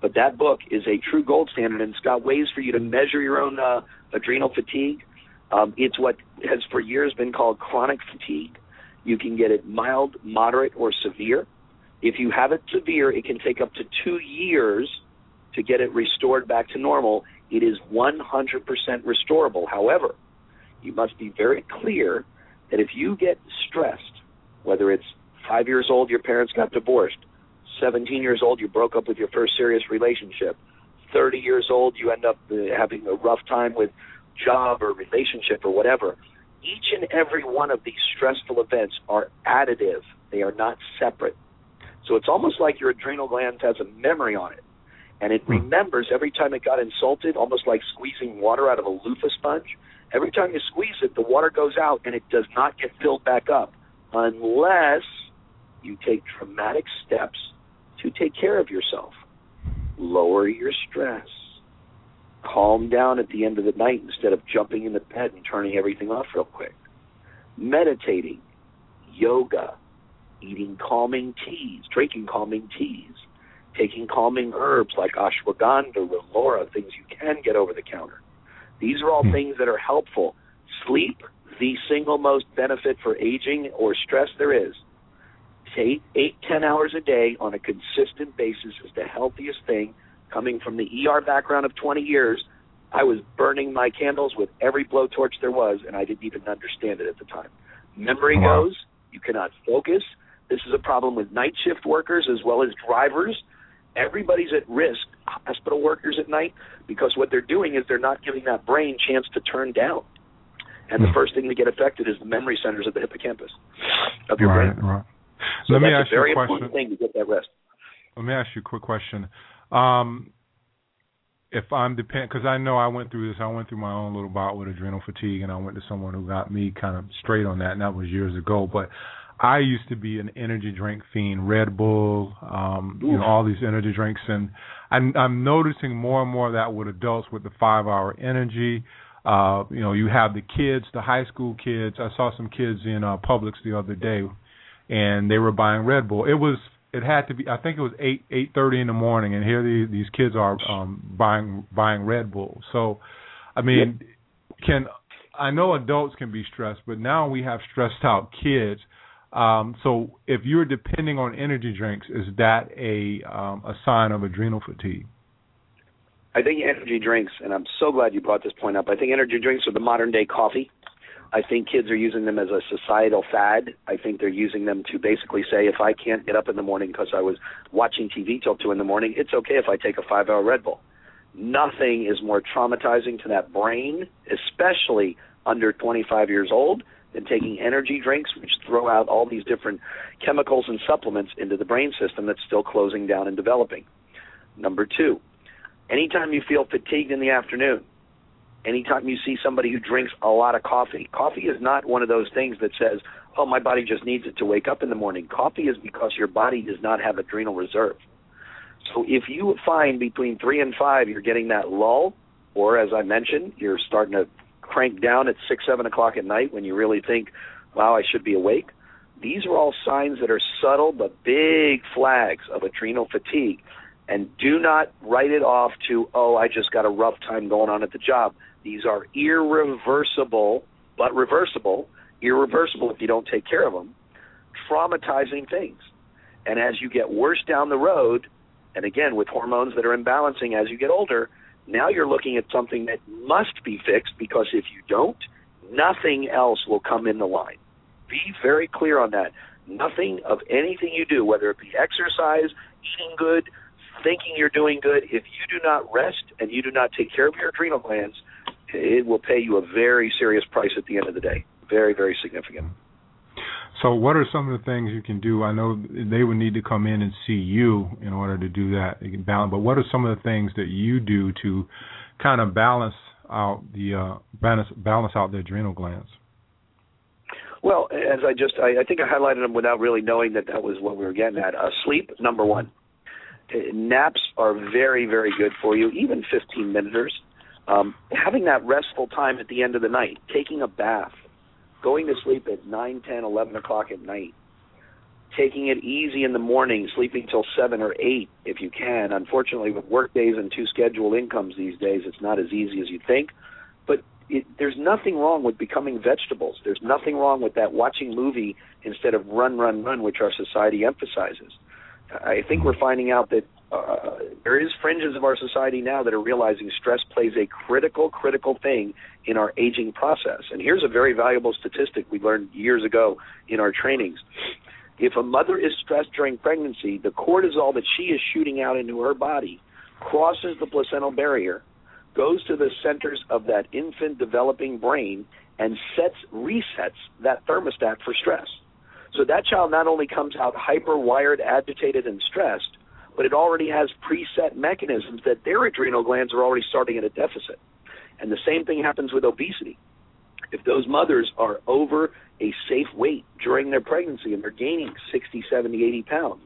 But that book is a true gold standard, and it's got ways for you to measure your own uh, adrenal fatigue. Um, it's what has for years been called chronic fatigue. You can get it mild, moderate, or severe. If you have it severe, it can take up to two years to get it restored back to normal. It is 100% restorable. However, you must be very clear that if you get stressed, whether it's five years old, your parents got divorced, 17 years old, you broke up with your first serious relationship, 30 years old, you end up uh, having a rough time with job or relationship or whatever. Each and every one of these stressful events are additive, they are not separate. So it's almost like your adrenal gland has a memory on it. And it remembers every time it got insulted, almost like squeezing water out of a loofah sponge. Every time you squeeze it, the water goes out and it does not get filled back up unless you take dramatic steps to take care of yourself. Lower your stress. Calm down at the end of the night instead of jumping in the bed and turning everything off real quick. Meditating, yoga, eating calming teas, drinking calming teas, taking calming herbs like ashwagandha, relora, things you can get over the counter. These are all Hmm. things that are helpful. Sleep, the single most benefit for aging or stress there is. Take eight, ten hours a day on a consistent basis is the healthiest thing. Coming from the ER background of 20 years, I was burning my candles with every blowtorch there was, and I didn't even understand it at the time. Memory Wow. goes, you cannot focus. This is a problem with night shift workers as well as drivers. Everybody's at risk, hospital workers at night, because what they're doing is they're not giving that brain chance to turn down. And the Hmm. first thing to get affected is the memory centers of the hippocampus of your right, brain. right. So Let me ask a very you a question. important thing to get that rest. Let me ask you a quick question. Um, if I'm depend, because I know I went through this. I went through my own little bout with adrenal fatigue, and I went to someone who got me kind of straight on that, and that was years ago. But I used to be an energy drink fiend, Red Bull, um, you know, all these energy drinks, and I'm, I'm noticing more and more of that with adults with the five-hour energy. Uh, you know, you have the kids, the high school kids. I saw some kids in uh, Publix the other day, and they were buying Red Bull. It was it had to be I think it was eight eight thirty in the morning, and here these these kids are um, buying buying Red Bull. So, I mean, can I know adults can be stressed, but now we have stressed out kids. Um, so if you're depending on energy drinks, is that a um, a sign of adrenal fatigue? I think energy drinks, and I'm so glad you brought this point up. I think energy drinks are the modern day coffee. I think kids are using them as a societal fad. I think they're using them to basically say, if I can't get up in the morning because I was watching TV till two in the morning, it's okay if I take a five-hour Red Bull. Nothing is more traumatizing to that brain, especially under 25 years old, than taking energy drinks, which throw out all these different chemicals and supplements into the brain system that's still closing down and developing. Number two, anytime you feel fatigued in the afternoon, anytime you see somebody who drinks a lot of coffee, coffee is not one of those things that says, oh, my body just needs it to wake up in the morning. Coffee is because your body does not have adrenal reserve. So if you find between three and five you're getting that lull, or as I mentioned, you're starting to crank down at six, seven o'clock at night when you really think, wow, I should be awake, these are all signs that are subtle but big flags of adrenal fatigue. And do not write it off to, oh, I just got a rough time going on at the job. These are irreversible, but reversible, irreversible if you don't take care of them, traumatizing things. And as you get worse down the road, and again, with hormones that are imbalancing as you get older, now you're looking at something that must be fixed because if you don't, nothing else will come in the line. Be very clear on that. Nothing of anything you do, whether it be exercise, eating good, thinking you're doing good, if you do not rest and you do not take care of your adrenal glands, it will pay you a very serious price at the end of the day. Very, very significant. So, what are some of the things you can do? I know they would need to come in and see you in order to do that. Balance, but what are some of the things that you do to kind of balance out the uh, balance balance out the adrenal glands? Well, as I just, I, I think I highlighted them without really knowing that that was what we were getting at. Uh, sleep, number one. Uh, naps are very, very good for you, even 15 minuters. Um, having that restful time at the end of the night, taking a bath, going to sleep at 9, 10, 11 o'clock at night, taking it easy in the morning, sleeping till 7 or 8 if you can. Unfortunately, with work days and two scheduled incomes these days, it's not as easy as you think. But it, there's nothing wrong with becoming vegetables. There's nothing wrong with that watching movie instead of run, run, run, which our society emphasizes. I think we're finding out that uh, there is fringes of our society now that are realizing stress plays a critical, critical thing in our aging process. And here's a very valuable statistic we learned years ago in our trainings. If a mother is stressed during pregnancy, the cortisol that she is shooting out into her body crosses the placental barrier, goes to the centers of that infant developing brain, and sets resets that thermostat for stress. So that child not only comes out hyper wired, agitated, and stressed, but it already has preset mechanisms that their adrenal glands are already starting at a deficit. And the same thing happens with obesity. If those mothers are over a safe weight during their pregnancy and they're gaining 60, 70, 80 pounds,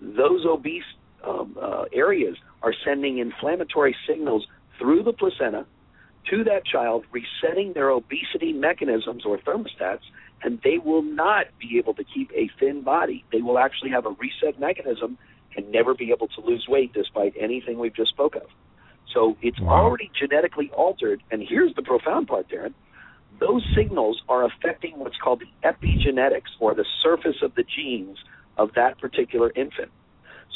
those obese um, uh, areas are sending inflammatory signals through the placenta to that child, resetting their obesity mechanisms or thermostats, and they will not be able to keep a thin body. They will actually have a reset mechanism and never be able to lose weight despite anything we've just spoke of. So it's Wow. already genetically altered. And here's the profound part, Darren. Those signals are affecting what's called the epigenetics or the surface of the genes of that particular infant.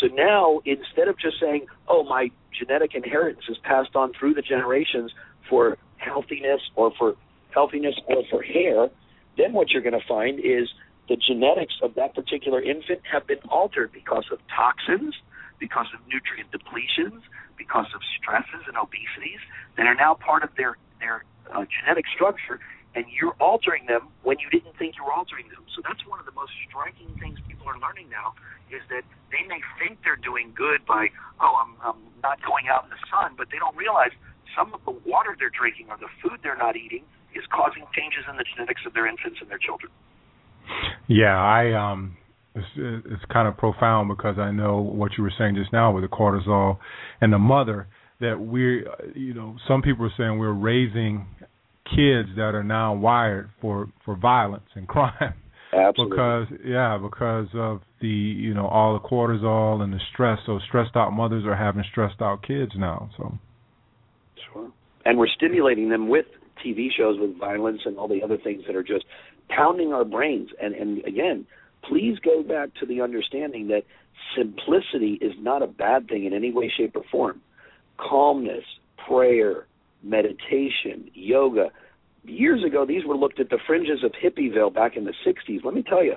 So now, instead of just saying, oh, my genetic inheritance is passed on through the generations for healthiness or for healthiness or for hair, then what you're going to find is the genetics of that particular infant have been altered because of toxins, because of nutrient depletions, because of stresses and obesities that are now part of their their uh, genetic structure, and you're altering them when you didn't think you were altering them. So that's one of the most striking things people are learning now is that they may think they're doing good by oh I'm, I'm not going out in the sun, but they don't realize some of the water they're drinking or the food they're not eating is causing changes in the genetics of their infants and their children. Yeah, I um it's it's kind of profound because I know what you were saying just now with the cortisol and the mother that we're you know some people are saying we're raising kids that are now wired for for violence and (laughs) crime Absolutely. because yeah because of the you know all the cortisol and the stress so stressed out mothers are having stressed out kids now so Sure. And we're stimulating them with TV shows with violence and all the other things that are just pounding our brains. And and again, please go back to the understanding that simplicity is not a bad thing in any way, shape, or form. Calmness, prayer, meditation, yoga. Years ago, these were looked at the fringes of Hippieville back in the 60s. Let me tell you,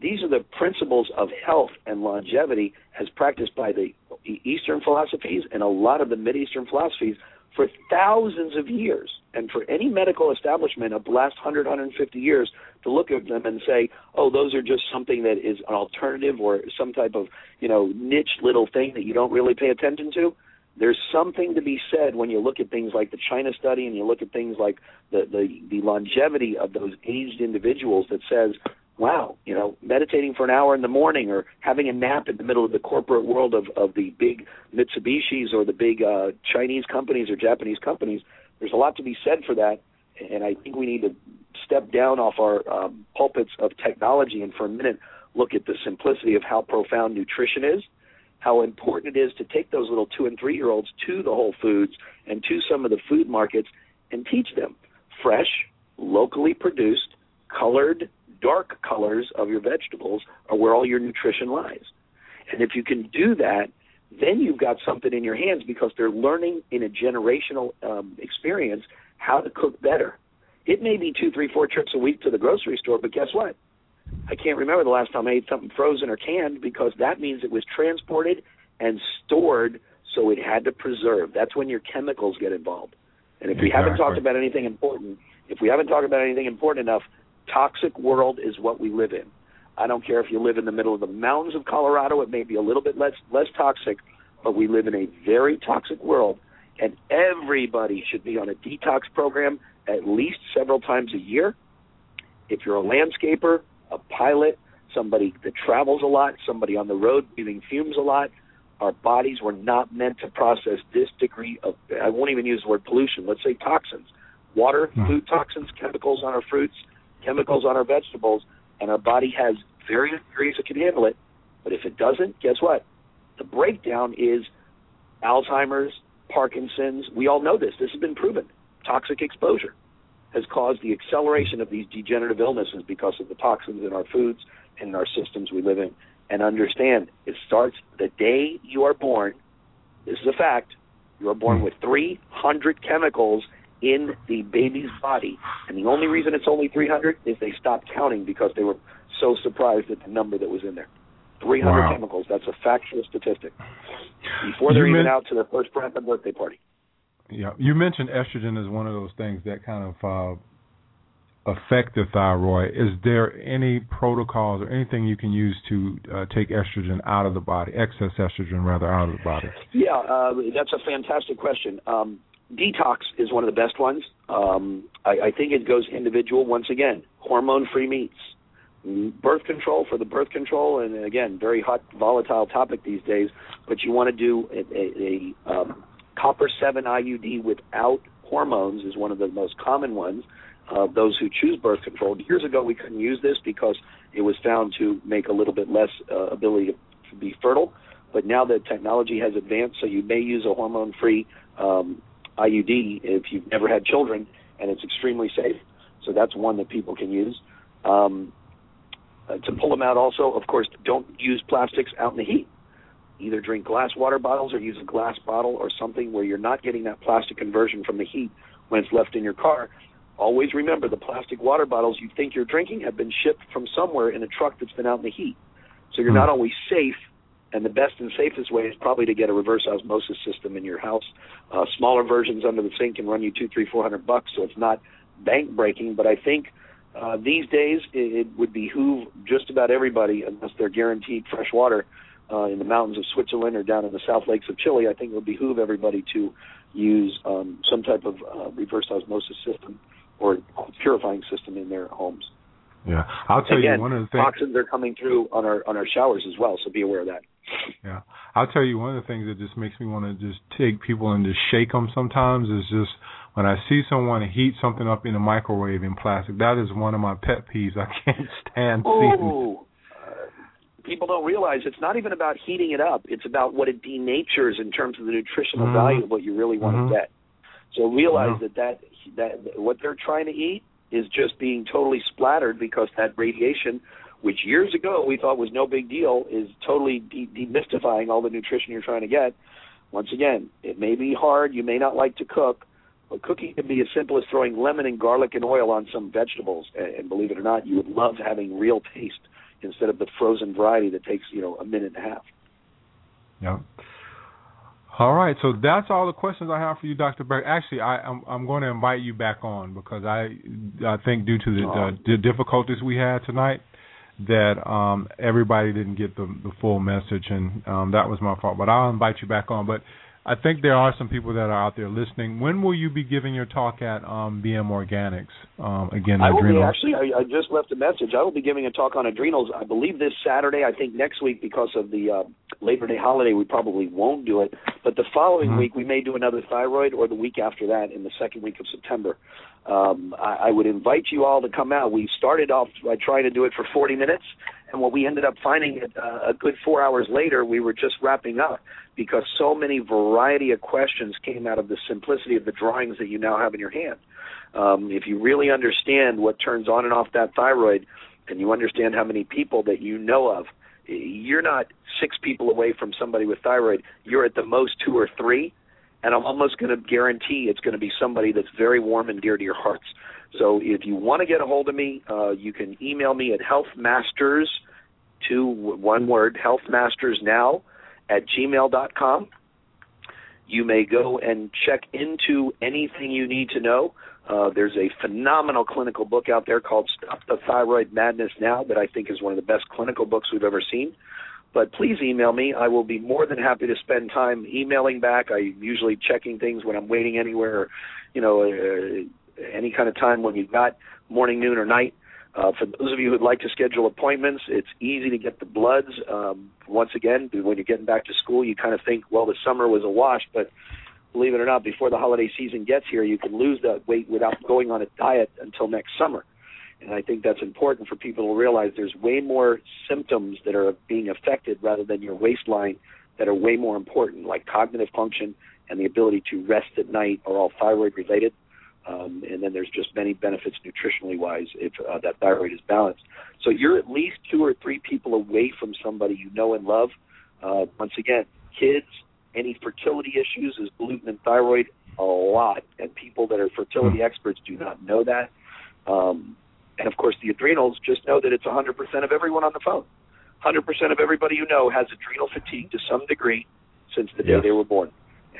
these are the principles of health and longevity as practiced by the Eastern philosophies and a lot of the Mid-Eastern philosophies for thousands of years. And for any medical establishment of the last 100, 150 years to look at them and say, oh, those are just something that is an alternative or some type of, you know, niche little thing that you don't really pay attention to, there's something to be said when you look at things like the China study and you look at things like the, the, the longevity of those aged individuals that says, wow, you know, meditating for an hour in the morning or having a nap in the middle of the corporate world of, of the big Mitsubishis or the big uh, Chinese companies or Japanese companies, there's a lot to be said for that. And I think we need to step down off our um, pulpits of technology and for a minute look at the simplicity of how profound nutrition is, how important it is to take those little two and three year olds to the Whole Foods and to some of the food markets and teach them fresh, locally produced, colored, dark colors of your vegetables are where all your nutrition lies. And if you can do that, then you've got something in your hands because they're learning in a generational um, experience how to cook better. It may be two, three, four trips a week to the grocery store, but guess what? I can't remember the last time I ate something frozen or canned because that means it was transported and stored, so it had to preserve. That's when your chemicals get involved. And if we haven't talked about anything important, if we haven't talked about anything important enough, toxic world is what we live in. I don't care if you live in the middle of the mountains of Colorado, it may be a little bit less less toxic, but we live in a very toxic world and everybody should be on a detox program at least several times a year. If you're a landscaper, a pilot, somebody that travels a lot, somebody on the road breathing fumes a lot, our bodies were not meant to process this degree of I won't even use the word pollution, let's say toxins. Water, Hmm. food toxins, chemicals on our fruits, chemicals on our vegetables, and our body has various degrees that can handle it. But if it doesn't, guess what? The breakdown is Alzheimer's, Parkinson's. We all know this. This has been proven. Toxic exposure has caused the acceleration of these degenerative illnesses because of the toxins in our foods and in our systems we live in. And understand, it starts the day you are born. This is a fact. You are born hmm. with 300 chemicals in the baby's body. And the only reason it's only 300 is they stopped counting because they were so surprised at the number that was in there. 300 Wow. chemicals. That's a factual statistic. Before they're even out to their first and birthday party. Yeah, you mentioned estrogen is one of those things that kind of uh, affect the thyroid. Is there any protocols or anything you can use to uh, take estrogen out of the body, excess estrogen rather out of the body? Yeah, uh, that's a fantastic question. Um, detox is one of the best ones. Um, I, I think it goes individual. Once again, hormone-free meats, birth control for the birth control, and again, very hot, volatile topic these days. But you want to do a, a, a um, copper seven IUD without hormones is one of the most common ones. Uh, those who choose birth control. Years ago, we couldn't use this because it was found to make a little bit less uh, ability to be fertile. But now that technology has advanced, so you may use a hormone-free um, IUD if you've never had children, and it's extremely safe. So that's one that people can use. Um, uh, to pull them out, also, of course, don't use plastics out in the heat. Either drink glass water bottles or use a glass bottle or something where you're not getting that plastic conversion from the heat when it's left in your car. Always remember the plastic water bottles you think you're drinking have been shipped from somewhere in a truck that's been out in the heat. So you're not always safe and the best and safest way is probably to get a reverse osmosis system in your house. Uh, smaller versions under the sink can run you two, three, four hundred bucks, so it's not bank breaking. But I think uh, these days it, it would behoove just about everybody, unless they're guaranteed fresh water uh, in the mountains of Switzerland or down in the South Lakes of Chile. I think it would behoove everybody to use um, some type of uh, reverse osmosis system or purifying system in their homes. Yeah, I'll tell Again, you one of the things. toxins are coming through on our on our showers as well, so be aware of that. Yeah, I'll tell you one of the things that just makes me want to just take people and just shake them sometimes is just when I see someone heat something up in a microwave in plastic. That is one of my pet peeves. (laughs) I can't stand seeing. Ooh. Uh, people don't realize it's not even about heating it up. It's about what it denatures in terms of the nutritional Mhm. value of what you really want Mhm. to get. So realize Yeah. that, that that what they're trying to eat is just being totally splattered because that radiation, which years ago we thought was no big deal, is totally de- demystifying all the nutrition you're trying to get. Once again, it may be hard. You may not like to cook, but cooking can be as simple as throwing lemon and garlic and oil on some vegetables. And, and believe it or not, you would love having real taste instead of the frozen variety that takes you know a minute and a half. Yeah. All right, so that's all the questions I have for you, Dr. Berg. Actually, I, I'm I'm going to invite you back on because I I think due to the, the, the difficulties we had tonight, that um, everybody didn't get the the full message, and um, that was my fault. But I'll invite you back on. But I think there are some people that are out there listening. When will you be giving your talk at um, BM Organics um, again? I will be actually. I, I just left a message. I will be giving a talk on adrenals. I believe this Saturday. I think next week because of the uh, Labor Day holiday, we probably won't do it. But the following Mhm. week, we may do another thyroid, or the week after that, in the second week of September. Um, I, I would invite you all to come out. We started off by trying to do it for 40 minutes, and what we ended up finding it uh, a good four hours later, we were just wrapping up because so many variety of questions came out of the simplicity of the drawings that you now have in your hand. Um, if you really understand what turns on and off that thyroid, and you understand how many people that you know of, you're not six people away from somebody with thyroid. You're at the most two or three, and I'm almost going to guarantee it's going to be somebody that's very warm and dear to your hearts. So if you want to get a hold of me, uh, you can email me at healthmasters, to one word, healthmastersnow at gmail.com. You may go and check into anything you need to know. Uh, there's a phenomenal clinical book out there called Stop the Thyroid Madness Now that I think is one of the best clinical books we've ever seen. But please email me. I will be more than happy to spend time emailing back. I'm usually checking things when I'm waiting anywhere, you know, uh, any kind of time when you've got morning, noon, or night. Uh, for those of you who'd like to schedule appointments, it's easy to get the bloods. Um, once again, when you're getting back to school, you kind of think, well, the summer was a wash, but believe it or not, before the holiday season gets here, you can lose that weight without going on a diet until next summer. And I think that's important for people to realize there's way more symptoms that are being affected rather than your waistline that are way more important, like cognitive function and the ability to rest at night are all thyroid related. Um, and then there's just many benefits nutritionally wise if uh, that thyroid is balanced. So you're at least two or three people away from somebody you know and love. Uh, once again, kids, any fertility issues is gluten and thyroid a lot, and people that are fertility experts do not know that. Um, and of course, the adrenals just know that it's 100% of everyone on the phone. 100% of everybody you know has adrenal fatigue to some degree since the day Yes. they were born.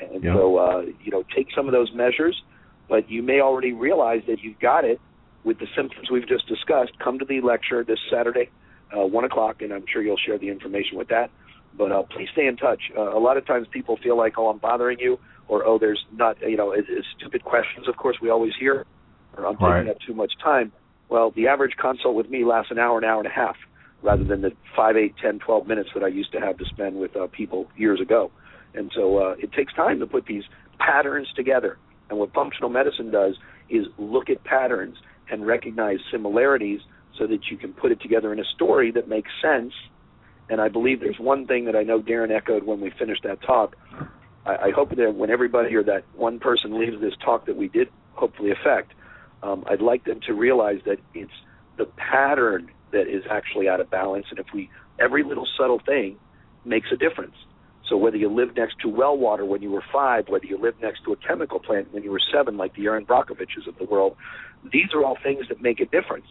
And Yeah. so, uh, you know, take some of those measures, but you may already realize that you've got it with the symptoms we've just discussed. Come to the lecture this Saturday uh, one o'clock, and I'm sure you'll share the information with that. But uh, please stay in touch. Uh, a lot of times people feel like, oh, I'm bothering you, or oh, there's not, you know, it's, it's stupid questions. Of course, we always hear, or I'm taking Right. up too much time. Well, the average consult with me lasts an hour, an hour and a half, rather than the five, eight, ten, twelve minutes that I used to have to spend with uh, people years ago. And so uh, it takes time to put these patterns together. And what functional medicine does is look at patterns and recognize similarities so that you can put it together in a story that makes sense. And I believe there's one thing that I know Darren echoed when we finished that talk. I, I hope that when everybody or that one person leaves this talk that we did hopefully affect, um, I'd like them to realize that it's the pattern that is actually out of balance. And if we, every little subtle thing makes a difference. So whether you lived next to well water when you were five, whether you lived next to a chemical plant when you were seven, like the Erin Brockoviches of the world, these are all things that make a difference.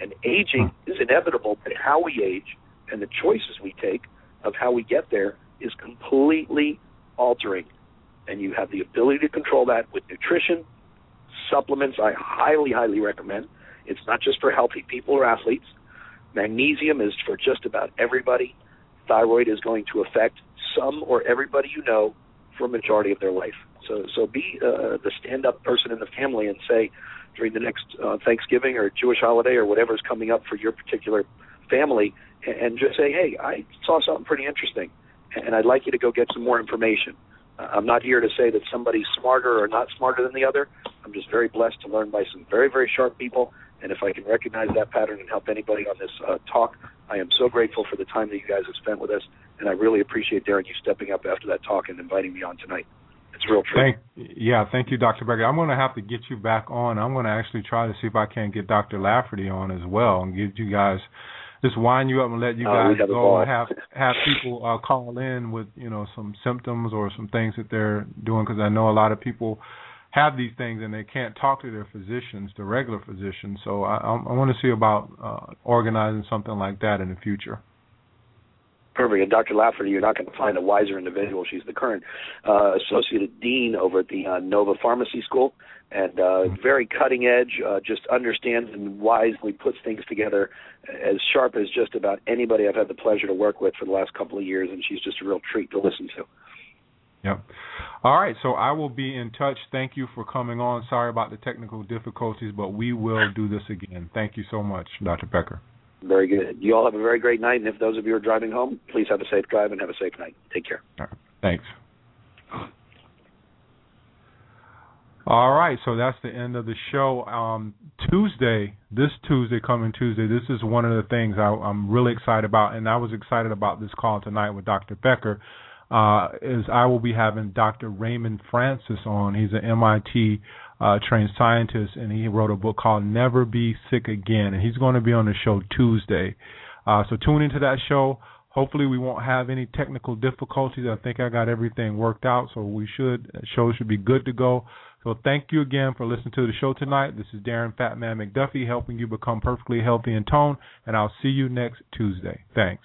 And aging is inevitable, but how we age and the choices we take of how we get there is completely altering. And you have the ability to control that with nutrition, supplements. I highly, highly recommend. It's not just for healthy people or athletes. Magnesium is for just about everybody. Thyroid is going to affect some or everybody you know for a majority of their life. So, so be uh, the stand-up person in the family and say during the next uh, Thanksgiving or Jewish holiday or whatever is coming up for your particular family, and, just say, "Hey, I saw something pretty interesting, and I'd like you to go get some more information." Uh, I'm not here to say that somebody's smarter or not smarter than the other. I'm just very blessed to learn by some very, very sharp people. And if I can recognize that pattern and help anybody on this uh, talk, I am so grateful for the time that you guys have spent with us. And I really appreciate, Darren, you stepping up after that talk and inviting me on tonight. It's real true. Thank, yeah, thank you, Dr. Becker. I'm going to have to get you back on. I'm going to actually try to see if I can get Dr. Lafferty on as well and get you guys just wind you up and let you Oh, guys have go and have have people uh, call in with you know some symptoms or some things that they're doing because I know a lot of people have these things and they can't talk to their physicians, the regular physicians. So I, I, want to see about uh, organizing something like that in the future. Perfect. And Dr. Lafferty, you're not going to find a wiser individual. She's the current uh, associate dean over at the uh, Nova Pharmacy School, and uh, very cutting edge. Uh, just understands and wisely puts things together as sharp as just about anybody I've had the pleasure to work with for the last couple of years, and she's just a real treat to listen to. Yep. All right, so I will be in touch. Thank you for coming on. Sorry about the technical difficulties, but we will do this again. Thank you so much, Dr. Becker. Very good. You all have a very great night, and if those of you are driving home, please have a safe drive and have a safe night. Take care. All right. Thanks. All right, so that's the end of the show. Um, Tuesday, this Tuesday, coming Tuesday, this is one of the things I, I'm really excited about, and I was excited about this call tonight with Dr. Becker. Uh, is I will be having Dr. Raymond Francis on. He's an MIT uh, trained scientist, and he wrote a book called Never Be Sick Again, and he's going to be on the show Tuesday. Uh, so tune into that show. Hopefully, we won't have any technical difficulties. I think I got everything worked out, so we should show should be good to go. So thank you again for listening to the show tonight. This is Darren Phat-Man McDuffie helping you become perfectly healthy and toned, and I'll see you next Tuesday. Thanks.